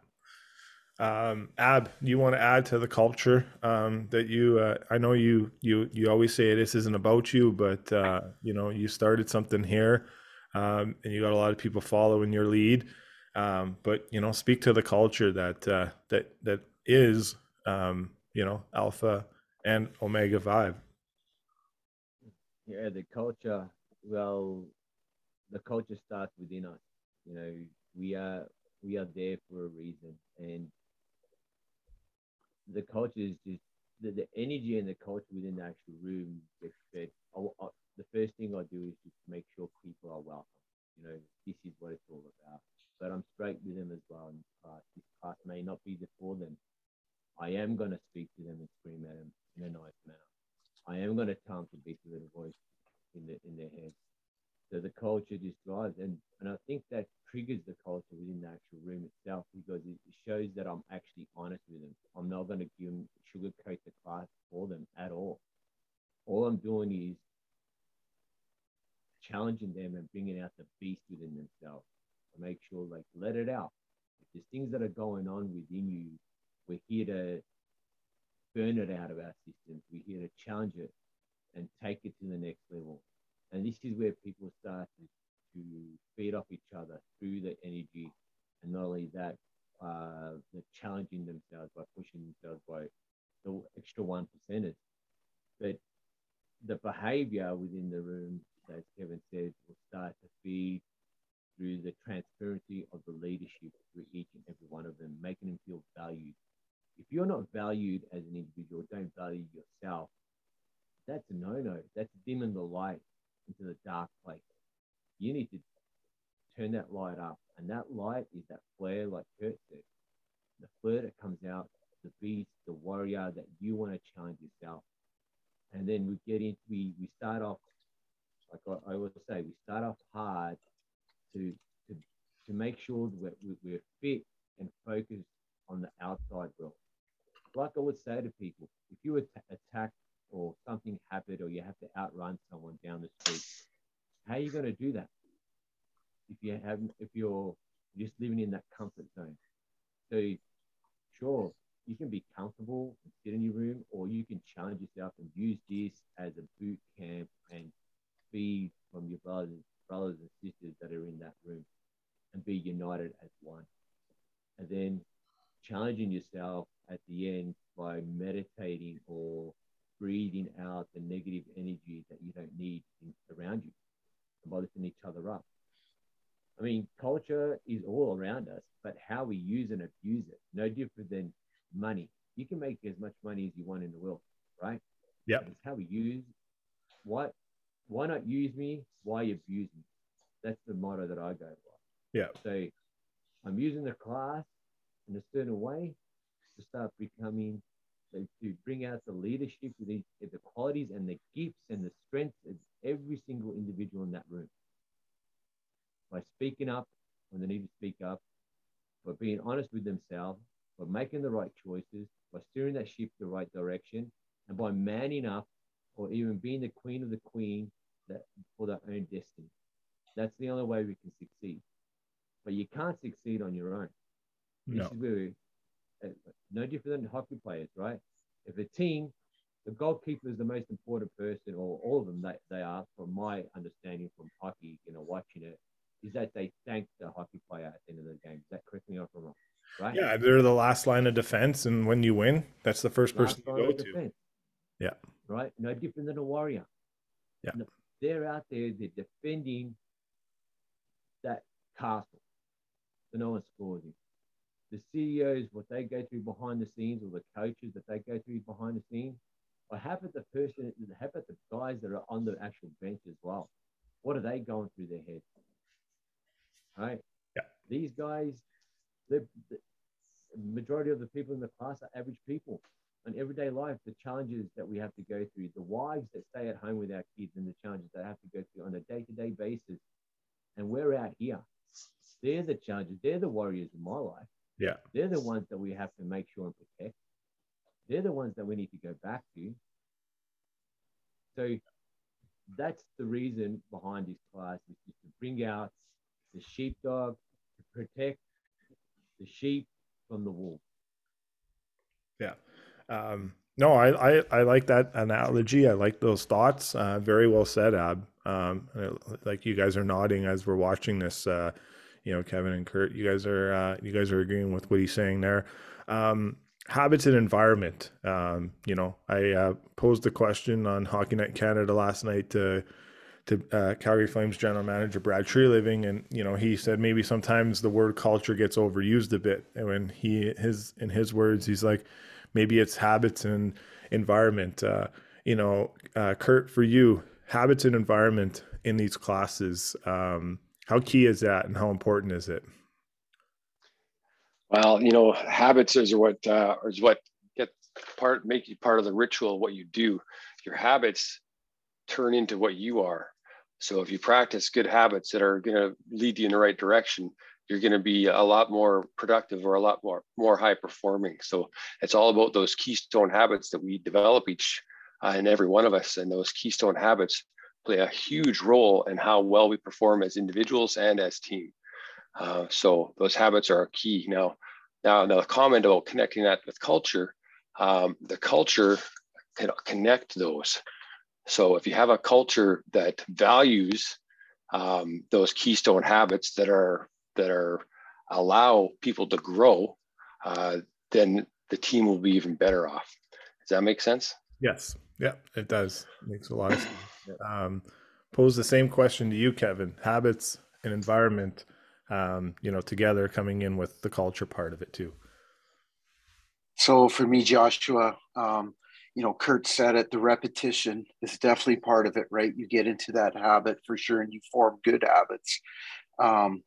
Um, Ab, you want to add to the culture um, that you? Uh, I know you you you always say this isn't about you, but uh, you know you started something here, um, and you got a lot of people following your lead. Um, but you know, speak to the culture that uh, that that is um, you know Alpha and Omega Five. Yeah, the culture. Well, the culture starts within us. You know, we are we are there for a reason, and the culture is just the, the energy and the culture within the actual room gets fed. I, I, the first thing I do is just make sure people are welcome. You know, this is what it's all about. But I'm straight with them as well. And this class may not be for them. I am going to speak to them and scream at them in a nice manner. I am going to tell them to beat the little voice in, the, in their head. So the culture just drives, and, and I think that triggers the culture within the actual room itself because it shows that I'm actually honest with them. I'm not going to give them sugarcoat the class for them at all. All I'm doing is challenging them and bringing out the beast within themselves. To make sure, like, let it out. If there's things that are going on within you, we're here to burn it out of our systems. We're here to challenge it and take it to the next level. And this is where people start to, feed off each other through the energy. And not only that, uh, challenging themselves by pushing themselves by the extra one percenters. But the behavior within the room, as Kevin said, will start to feed through the transparency of the leadership through each and every one of them, making them feel valued. If you're not valued as an individual, don't value yourself, that's a no-no. That's dimming the light into the dark place. You need to turn that light up. And that light is that flare, like Kurt said. The flare that comes out, the beast, the warrior that you want to challenge yourself. And then we get into, we, we start off, like I, I always say, we start off hard to, to, to make sure that we're, we're fit and focused on the outside world. Like I would say to people, if you attack or something happened or you have to outrun someone down the street, how are you going to do that? If you have, if you're just living in that comfort zone. So, sure, you can be comfortable and sit in your room, or you can challenge yourself and use this as a boot camp and feed from your brothers, brothers and sisters that are in that room, and be united as one. And then challenging yourself at the end by meditating or breathing out the negative energy that you don't need in, around you and by lifting each other up. I mean, culture is all around us, but how we use and abuse it, no different than money. You can make as much money as you want in the world, right? Yeah. It's how we use. What? Why not use me? Why abuse me? That's the motto that I go by. Yeah. So I'm using the class in a certain way to start becoming to bring out the leadership, the, eh, the qualities and the gifts and the strengths of every single individual in that room. By speaking up when they need to speak up, by being honest with themselves, by making the right choices, by steering that ship the right direction, and by manning up or even being the queen of the queen that, for their own destiny. That's the only way we can succeed. But you can't succeed on your own. No. This is where Uh, no different than hockey players, right? If a team, the goalkeeper is the most important person, or all of them they, they are, from my understanding from hockey, you know, watching it, is that they thank the hockey player at the end of the game. Is that correct me if I'm wrong? Right? Yeah, they're the last line of defense, and when you win, that's the first person Last you go to. defense, Yeah. right? No different than a warrior. Yeah. They're out there, they're defending that castle so no one scores in. The CEOs, what they go through behind the scenes, or the coaches that they go through behind the scenes, or how about the person, how about the guys that are on the actual bench as well? What are they going through their heads? Right? Yeah. These guys, the, majority of the people in the class are average people. In everyday life, the challenges that we have to go through, the wives that stay at home with our kids, and the challenges they have to go through on a day to day basis. And we're out here. They're the challenges, they're the warriors in my life. Yeah. They're the ones that we have to make sure and protect. They're the ones that we need to go back to. So that's the reason behind this class is just to bring out the sheepdog to protect the sheep from the wolf. Yeah. Um, no, I, I, I like that analogy. I like those thoughts. Uh, very well said, Ab. Um, like you guys are nodding as we're watching this. Uh, you know, Kevin and Kurt, you guys are uh, you guys are agreeing with what he's saying there. Um, habits and environment. Um, you know, I uh, posed a question on Hockey Night Canada last night to to uh, Calgary Flames general manager Brad Treliving, and you know he said maybe sometimes the word culture gets overused a bit. And when he his in his words, he's like, maybe it's habits and environment. Uh, you know, uh, Kurt, for you, habits and environment in these classes, um, how key is that, and how important is it? Well, you know, habits is what uh, is what get part make you part of the ritual what you do. Your habits turn into what you are. So if you practice good habits that are going to lead you in the right direction, you're going to be a lot more productive or a lot more more high performing. So it's all about those keystone habits that we develop each uh, in every one of us, and those keystone habits play a huge role in how well we perform as individuals and as team. Uh, so those habits are key. Now, now, now the comment about connecting that with culture, um, the culture can connect those. So if you have a culture that values um, those keystone habits that are that are allow people to grow, uh, then the team will be even better off. Does that make sense? Yes. Yeah, it does. Makes a lot of sense. Um, pose the same question to you, Kevin. Habits and environment um, you know, together coming in with the culture part of it too. So for me, Joshua, um, you know, Kurt said it, the repetition is definitely part of it, right? You get into that habit for sure and you form good habits. Um,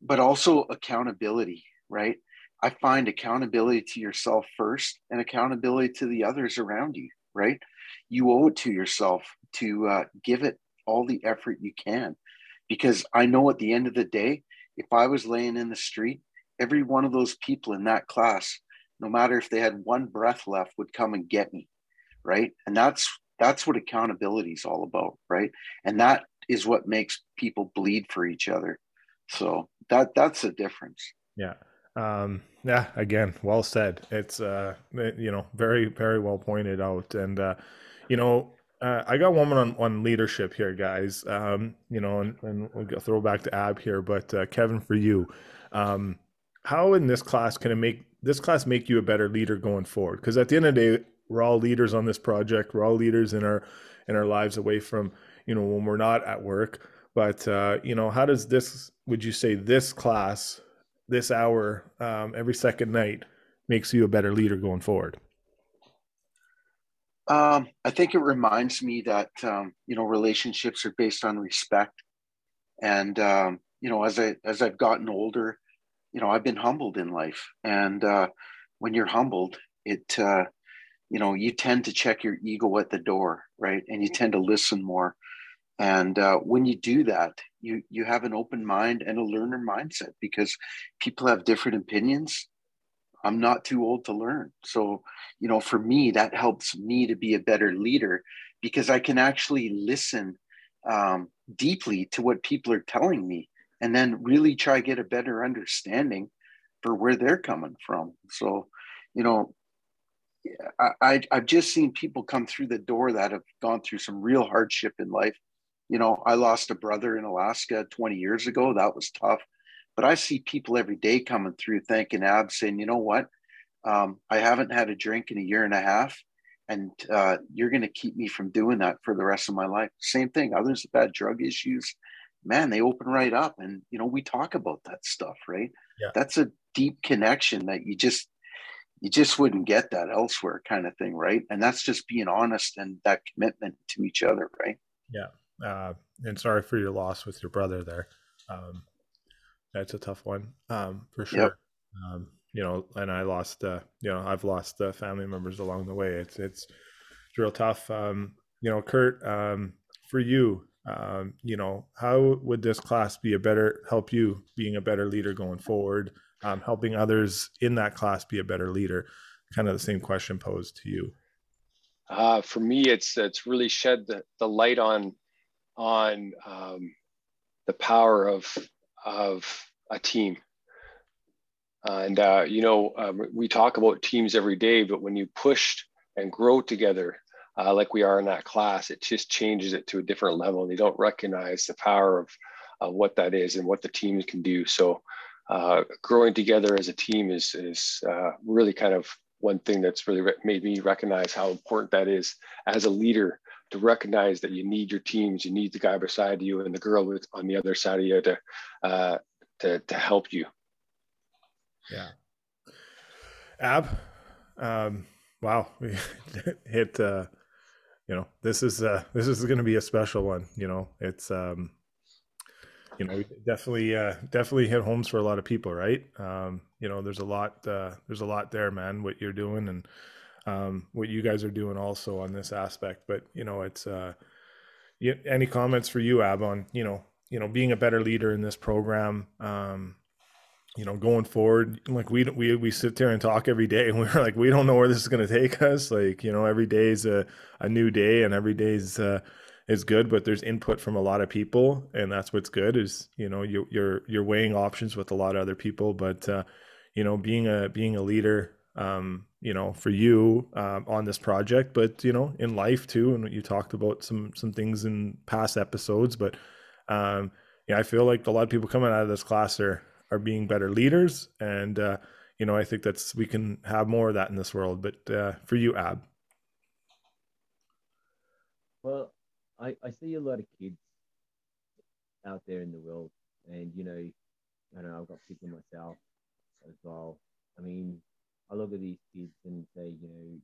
but also accountability, right? I find accountability to yourself first and accountability to the others around you, right? You owe it to yourself to uh, give it all the effort you can. Because I know at the end of the day, if I was laying in the street, every one of those people in that class, no matter if they had one breath left, would come and get me. Right. And that's that's what accountability is all about. Right. And that is what makes people bleed for each other. So that that's the difference. Yeah. Um, yeah, again, well said. It's uh, you know, very, very well pointed out. And uh, you know, uh, I got one on, on leadership here, guys. Um, you know, and, and we'll throw back to Ab here, but uh, Kevin, for you, um, how in this class can it make this class make you a better leader going forward? Because at the end of the day, we're all leaders on this project. We're all leaders in our in our lives away from you know when we're not at work. But uh, you know, how does this? Would you say this class, this hour, um, every second night, makes you a better leader going forward? Um, I think it reminds me that um, you know relationships are based on respect, and um, you know as I as I've gotten older, you know I've been humbled in life, and uh, when you're humbled, it uh, you know you tend to check your ego at the door, right, and you tend to listen more, and uh, when you do that, you you have an open mind and a learner mindset because people have different opinions I'm not too old to learn. So, you know, for me, that helps me to be a better leader because I can actually listen um, deeply to what people are telling me and then really try get a better understanding for where they're coming from. So, you know, I, I have just seen people come through the door that have gone through some real hardship in life. You know, I lost a brother in Alaska 20 years ago. That was tough. But I see people every day coming through thanking Ab saying, you know what? Um, I haven't had a drink in a year and a half, and uh, you're going to keep me from doing that for the rest of my life. Same thing. Others have had drug issues. Man, they open right up, and you know we talk about that stuff, right? Yeah. That's a deep connection that you just you just wouldn't get that elsewhere, kind of thing, right? And that's just being honest and that commitment to each other, right? Yeah. Uh, and sorry for your loss with your brother there. Um, that's a tough one um, for sure. Yep. Um, you know, and I lost, uh, you know, I've lost uh, family members along the way. It's it's, it's real tough. Um, you know, Kurt, um, for you, um, you know, how would this class be a better help you being a better leader going forward, um, helping others in that class be a better leader? Kind of the same question posed to you. Uh, for me, it's it's really shed the, the light on on um, the power of of a team. Uh, and, uh, you know, um, we talk about teams every day, but when you push and grow together, uh, like we are in that class, it just changes it to a different level. And you don't recognize the power of, of what that is and what the team can do. So, uh, growing together as a team is, is uh, really kind of one thing that's really made me recognize how important that is as a leader to recognize that you need your teams, you need the guy beside you and the girl with, on the other side of you to, uh, to, to help you. Yeah. Ab, um, wow, we hit, uh, you know, this is, uh, this is going to be a special one, you know, it's, um, you know, definitely, uh, definitely hit homes for a lot of people, right? Um, you know, there's a lot, uh, there's a lot there, man, what you're doing and, um, what you guys are doing also on this aspect. But you know, it's uh, you, any comments for you, Ab, on you know, you know, being a better leader in this program. Um, you know, going forward, like we we we sit there and talk every day, and we're like, we don't know where this is going to take us. Like, you know, every day is a, a new day, and every day is uh, is good. But there's input from a lot of people, and that's what's good. Is you know, you, you're you're weighing options with a lot of other people, but uh, you know, being a being a leader um, you know, for you um, on this project, but you know, in life too. And you talked about some some things in past episodes, but um, yeah, I feel like a lot of people coming out of this class are are being better leaders, and uh, you know, I think that's we can have more of that in this world. But uh, for you, Ab. Well, I, I see a lot of kids out there in the world, and you know, I know I've got people myself as well. I mean, I look at these kids and say, you know,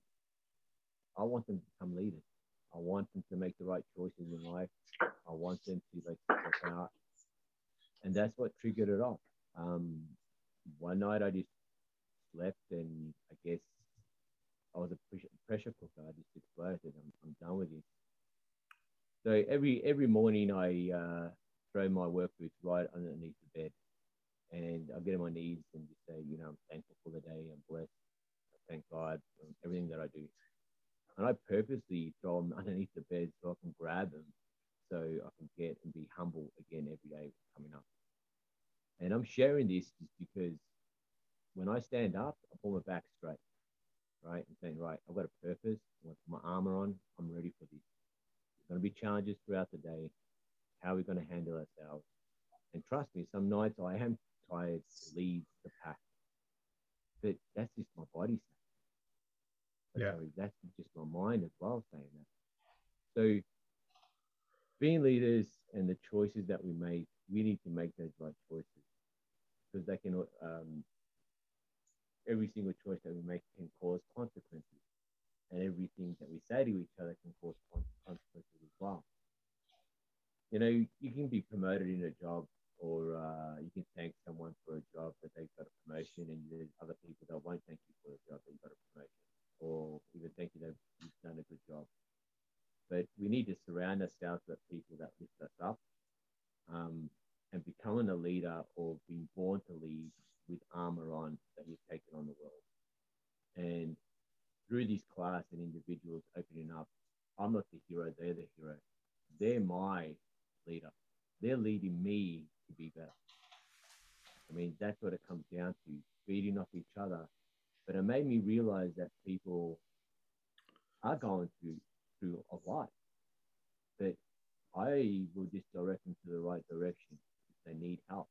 I want them to become leaders. I want them to make the right choices in life. I want them to like work out. And that's what triggered it off. Um, one night I just slept and I guess I was a pressure cooker. I just exploded. I'm, I'm done with it. So every every morning I uh, throw my work boots right underneath the bed and I'll get on my knees and just say, you know, I'm thankful for the day. I'm blessed. I thank God for everything that I do. And I purposely throw them underneath the bed so I can grab them so I can get and be humble again every day coming up. And I'm sharing this just because when I stand up, I pull my back straight, right? And saying, right, I've got a purpose. I want my armor on. I'm ready for this. There's going to be challenges throughout the day. How are we going to handle ourselves? And trust me, some nights I am tired to lead the pack. But that's just my body saying. Yeah. Sorry, that's just my mind as well saying that. So being leaders and the choices that we make, we need to make those right choices because they can um, every single choice that we make can cause consequences and everything that we say to each other can cause consequences as well you know you can be promoted in a job or uh, you can thank someone for a job that they've got a promotion, and there's other people that won't thank you for a job that you got a promotion, or even thank you that you've done a good job. But we need to surround ourselves with people that lift us up, um, and becoming a leader or being born to lead with armor on that you've taken on the world. And through this class and individuals opening up, I'm not the hero, they're the hero. They're my leader. They're leading me to be better. I mean, that's what it comes down to feeding off each other. But it made me realize that people are going through through a lot. But I will just direct them to the right direction if they need help.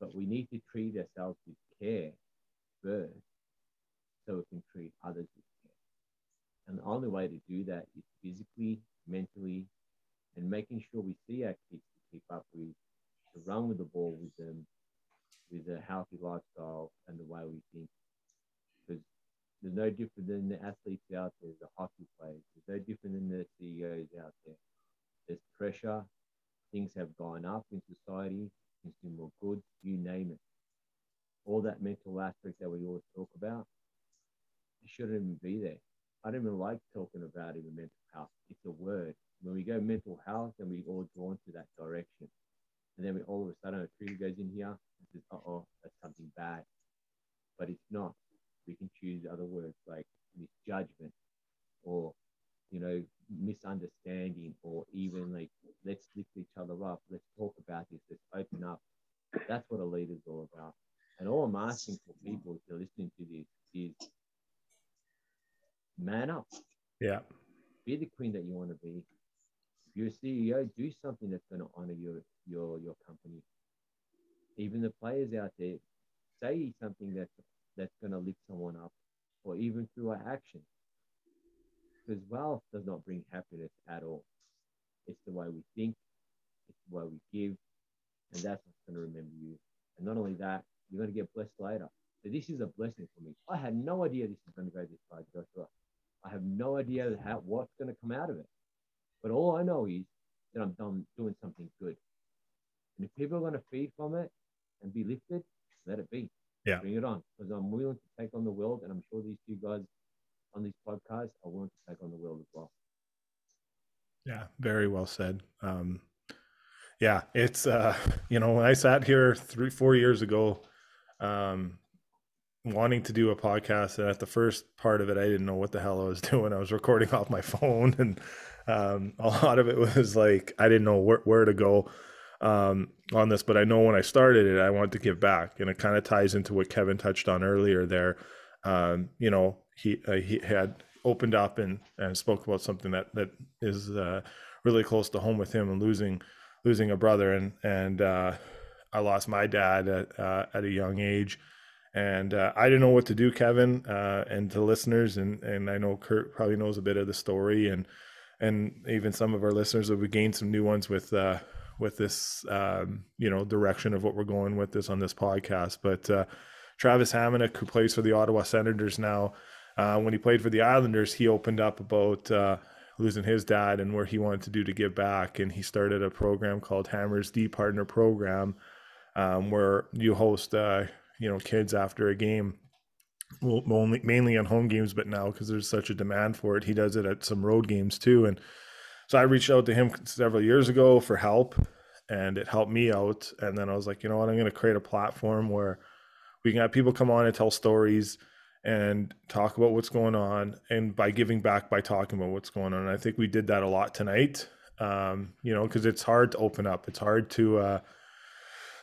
But we need to treat ourselves with care first so we can treat others with care. And the only way to do that is physically, mentally, and making sure we see our kids keep up with to run with the ball with them with a healthy lifestyle and the way we think. Because there's no different than the athletes out there, the hockey players. There's no different than the CEOs out there. There's pressure. Things have gone up in society. Consumer goods, you name it. All that mental aspect that we always talk about, it shouldn't even be there. I don't even like talking about even mental health. It's a word. When we go mental health, then we all drawn to that direction. And then we, all of a sudden a trigger goes in here and says, uh oh, that's something bad. But it's not. We can choose other words like misjudgment or, you know, misunderstanding or even like, let's lift each other up. Let's talk about this. Let's open up. That's what a leader's all about. And all I'm asking for people if they're listening to this is man up. Yeah. Be the queen that you want to be. If you're a CEO, do something that's going to honor your your your company. Even the players out there, say something that's that's going to lift someone up. or even through our actions. Because wealth does not bring happiness at all. It's the way we think, it's the way we give, and that's what's going to remember you. And not only that, you're going to get blessed later. So this is a blessing for me. I had no idea this is going to go this far, Joshua. I have no idea how what's going to come out of it. But all I know is that I'm done doing something good. And if people are going to feed from it and be lifted, let it be. Yeah. Bring it on. Because I'm willing to take on the world. And I'm sure these two guys on these podcasts are willing to take on the world as well. Yeah, very well said. Um, yeah, it's uh, you know when I sat here three, four years ago, um, wanting to do a podcast, and at the first part of it, I didn't know what the hell I was doing. I was recording off my phone, and um, a lot of it was like I didn't know where, where to go um, on this. But I know when I started it, I wanted to give back, and it kind of ties into what Kevin touched on earlier. There, um, you know, he uh, he had opened up and and spoke about something that that is uh, really close to home with him and losing losing a brother and and uh, I lost my dad at uh, at a young age and uh, I didn't know what to do Kevin uh, and to listeners and and I know Kurt probably knows a bit of the story and and even some of our listeners have gained some new ones with uh, with this um, you know direction of what we're going with this on this podcast but Travis Hamonic who plays for the Ottawa Senators now uh, when he played for the Islanders, he opened up about uh, losing his dad and where he wanted to do to give back. And he started a program called Hammers D Partner Program, um, where you host, uh, you know, kids after a game. Well, only, mainly on home games, but now because there's such a demand for it, he does it at some road games too. And so I reached out to him several years ago for help, and it helped me out. And then I was like, you know what, I'm going to create a platform where we can have people come on and tell stories and talk about what's going on and by giving back by talking about what's going on and i think we did that a lot tonight um, you know because it's hard to open up it's hard to uh,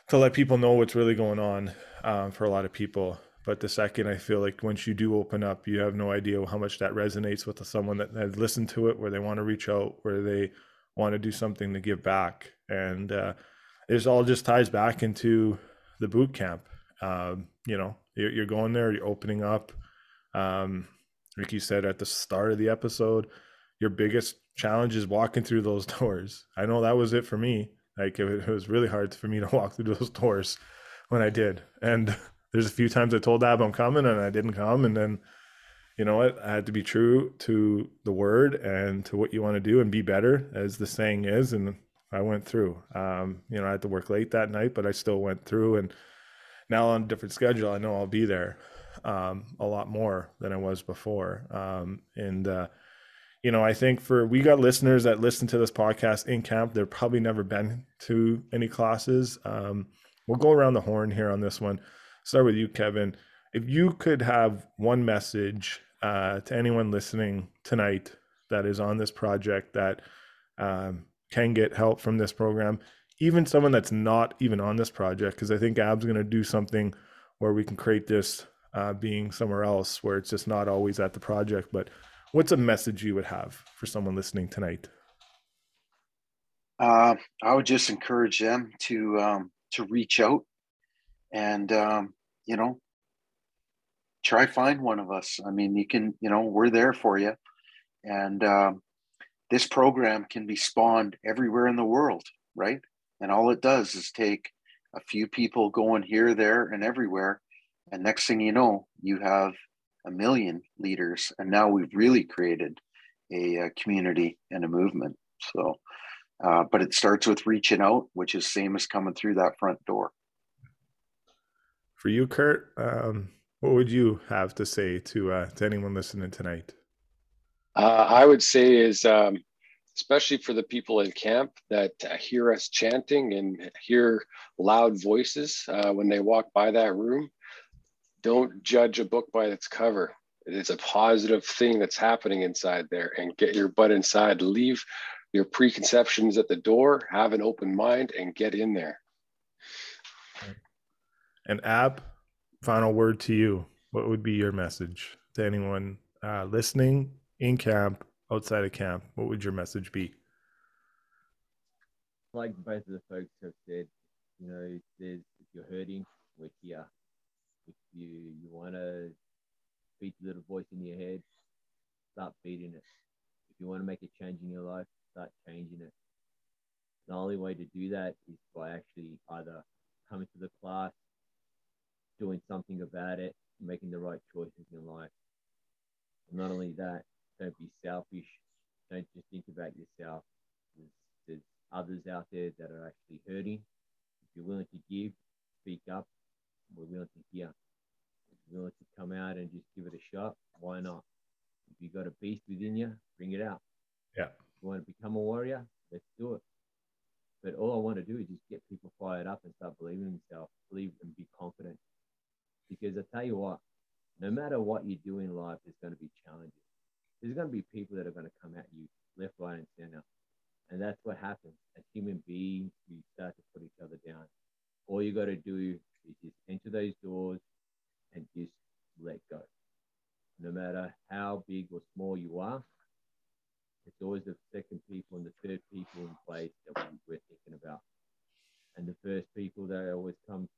to let people know what's really going on um, for a lot of people but the second i feel like once you do open up you have no idea how much that resonates with someone that has listened to it where they want to reach out where they want to do something to give back and uh, it all just ties back into the boot camp um, you know you're, going there, you're opening up. Um, said at the start of the episode, your biggest challenge is walking through those doors. I know that was it for me. Like it was really hard for me to walk through those doors when I did. And there's a few times I told Ab I'm coming and I didn't come. And then, you know what? I had to be true to the word and to what you want to do and be better, as the saying is. And I went through. Um, you know, I had to work late that night, but I still went through and now on a different schedule, I know I'll be there um, a lot more than I was before. Um, and, uh, you know, I think for we got listeners that listen to this podcast in camp, they've probably never been to any classes. Um, we'll go around the horn here on this one. Start with you, Kevin. If you could have one message uh, to anyone listening tonight that is on this project that um, can get help from this program, even someone that's not even on this project, because I think Ab's going to do something where we can create this uh, being somewhere else where it's just not always at the project. But what's a message you would have for someone listening tonight? Uh, I would just encourage them to um, to reach out and um, you know try find one of us. I mean, you can you know we're there for you, and um, this program can be spawned everywhere in the world, right? And all it does is take a few people going here, there, and everywhere. And next thing you know, you have a million leaders. And now we've really created a, a community and a movement. So, uh, but it starts with reaching out, which is same as coming through that front door. For you, Kurt, um, what would you have to say to uh, to anyone listening tonight? Uh, I would say is um, especially for the people in camp that uh, hear us chanting and hear loud voices uh, when they walk by that room. Don't judge a book by its cover. It's a positive thing that's happening inside there, and get your butt inside. Leave your preconceptions at the door, have an open mind, and get in there. And Ab. final word to you. What would be your message to anyone uh, listening in camp outside of camp, what would your message be? Like both of the folks have said, you know, if, if you're hurting, we're here. If you you want to beat the little voice in your head, start beating it. If you want to make a change in your life, start changing it. The only way to do that is by actually either coming to the class, doing something about it, making the right choices in life. And not only that, don't be selfish. Don't just think about yourself. There's, there's others out there that are actually hurting. If you're willing to give, speak up. We're willing to hear. If you're willing to come out and just give it a shot, why not? If you've got a beast within you, bring it out. Yeah. If you want to become a warrior, let's do it. But all I want to do is just get people fired up and start believing in themselves, believe and be confident. Because I tell you what, no matter what you do in life, there's going to be challenges. There's going to be people that are going to come at you left, right, and center. And that's what happens. As human beings, we start to put each other down. All you got to do is just enter those doors and just let go. No matter how big or small you are, it's always the second people and the third people in place that we're thinking about. And the first people that always come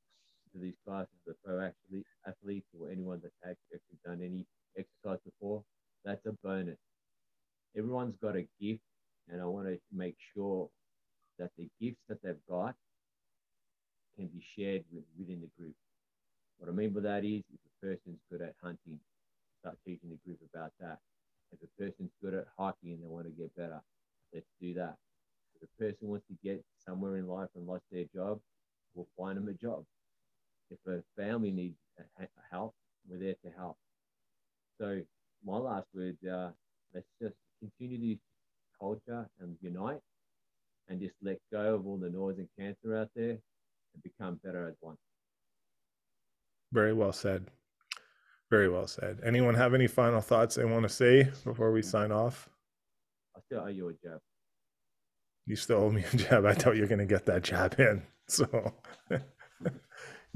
to these classes, the pro athlete, athletes or anyone that's actually done any exercise before, that's a bonus. Everyone's got a gift, and I want to make sure that the gifts that they've got can be shared with, within the group. What I mean by that is if a person's good at hunting, start teaching the group about that. If a person's good at hockey and they want to get better, let's do that. If a person wants to get somewhere in life and lost their job, we'll find them a job. If a family needs help, we're there to help. So my last words are let's just continue this culture and unite and just let go of all the noise and cancer out there and become better as one. Very well said. Very well said. Anyone have any final thoughts they want to say before we sign off? I still owe you a jab. You still owe me a jab. I thought you were going to get that jab in. So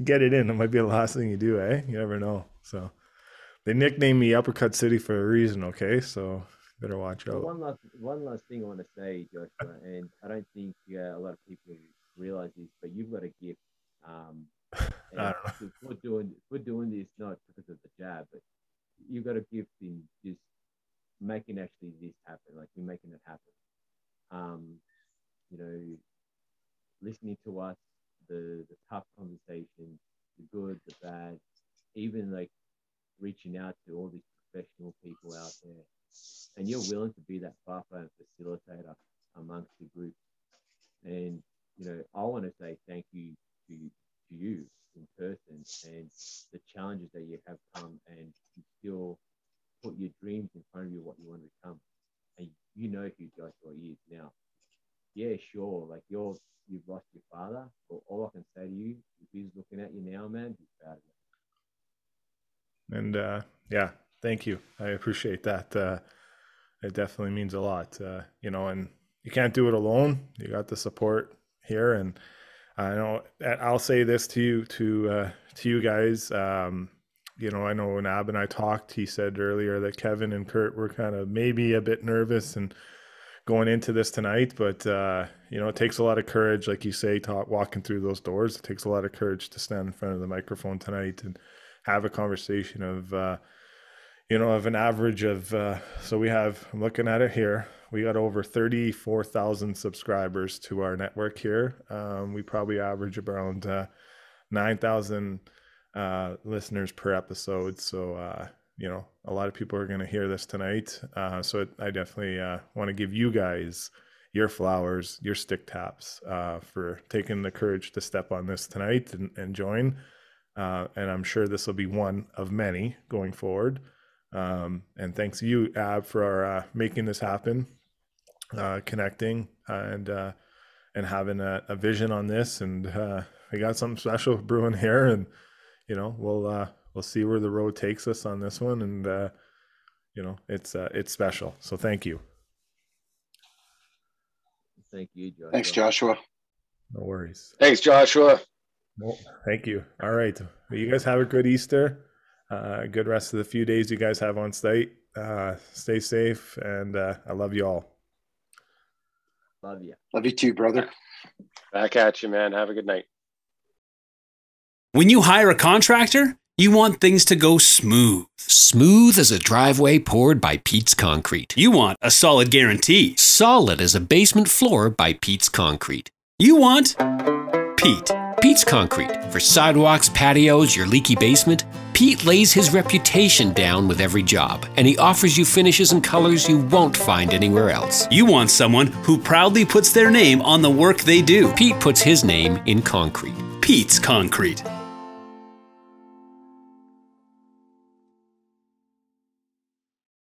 get it in. It might be the last thing you do, eh? You never know. So they nicknamed me Uppercut City for a reason, okay? So better watch out. One last, one last thing I want to say, Joshua, and I don't think uh, a lot of people realize this, but you've got a gift. Um, I don't know. We're doing we're doing this not because of the jab, but you've got a gift in just making actually this happen. Like you're making it happen. Um, you know, listening to us, the the tough conversations, the good, the bad, even like reaching out to all these professional people out there, and you're willing to be that buffer and facilitator amongst the group. And you know, I want to say thank you to to you in person and the challenges that you have come and you still put your dreams in front of you, what you want to become. And you know who Joshua is now. Yeah, sure. Like you're you've lost your father, but all I can say to you, if he's looking at you now, man, he's proud of you. And uh, yeah, thank you. I appreciate that. Uh, it definitely means a lot. Uh, you know, and you can't do it alone. You got the support here, and I know I'll say this to you, to uh, to you guys. Um, you know, I know when Ab and I talked, he said earlier that Kevin and Kurt were kind of maybe a bit nervous and going into this tonight, but uh, you know, it takes a lot of courage, like you say, talk walking through those doors. It takes a lot of courage to stand in front of the microphone tonight and have a conversation of, uh, you know, of an average of. Uh, so we have. I'm looking at it here. We got over 34,000 subscribers to our network here. Um, we probably average around uh, 9,000 uh, listeners per episode. So, uh, you know, a lot of people are going to hear this tonight. Uh, so it, I definitely uh, want to give you guys your flowers, your stick taps uh, for taking the courage to step on this tonight and, and join. Uh, and I'm sure this will be one of many going forward. Um, and thanks you, Ab, for uh, making this happen, uh, connecting and uh, and having a, a, vision on this. And uh, we got something special brewing here, and you know we'll uh, we'll see where the road takes us on this one. And uh, you know it's uh, it's special. So thank you. Thank you, Joshua. Thanks, Joshua. No worries. Thanks, Joshua. Well, thank you. All right. Well, you guys have a good Easter. Uh, good rest of the few days you guys have on site. Uh, stay safe, and uh, I love you all. Love you. Love you too, brother. Back at you, man. Have a good night. When you hire a contractor, You want things to go smooth. Smooth as a driveway poured by Pete's Concrete. You want a solid guarantee. Solid as a basement floor by Pete's Concrete. You want Pete. Pete's Concrete. For sidewalks, patios, your leaky basement, Pete lays his reputation down with every job, and he offers you finishes and colors you won't find anywhere else. You want someone who proudly puts their name on the work they do. Pete puts his name in concrete. Pete's Concrete.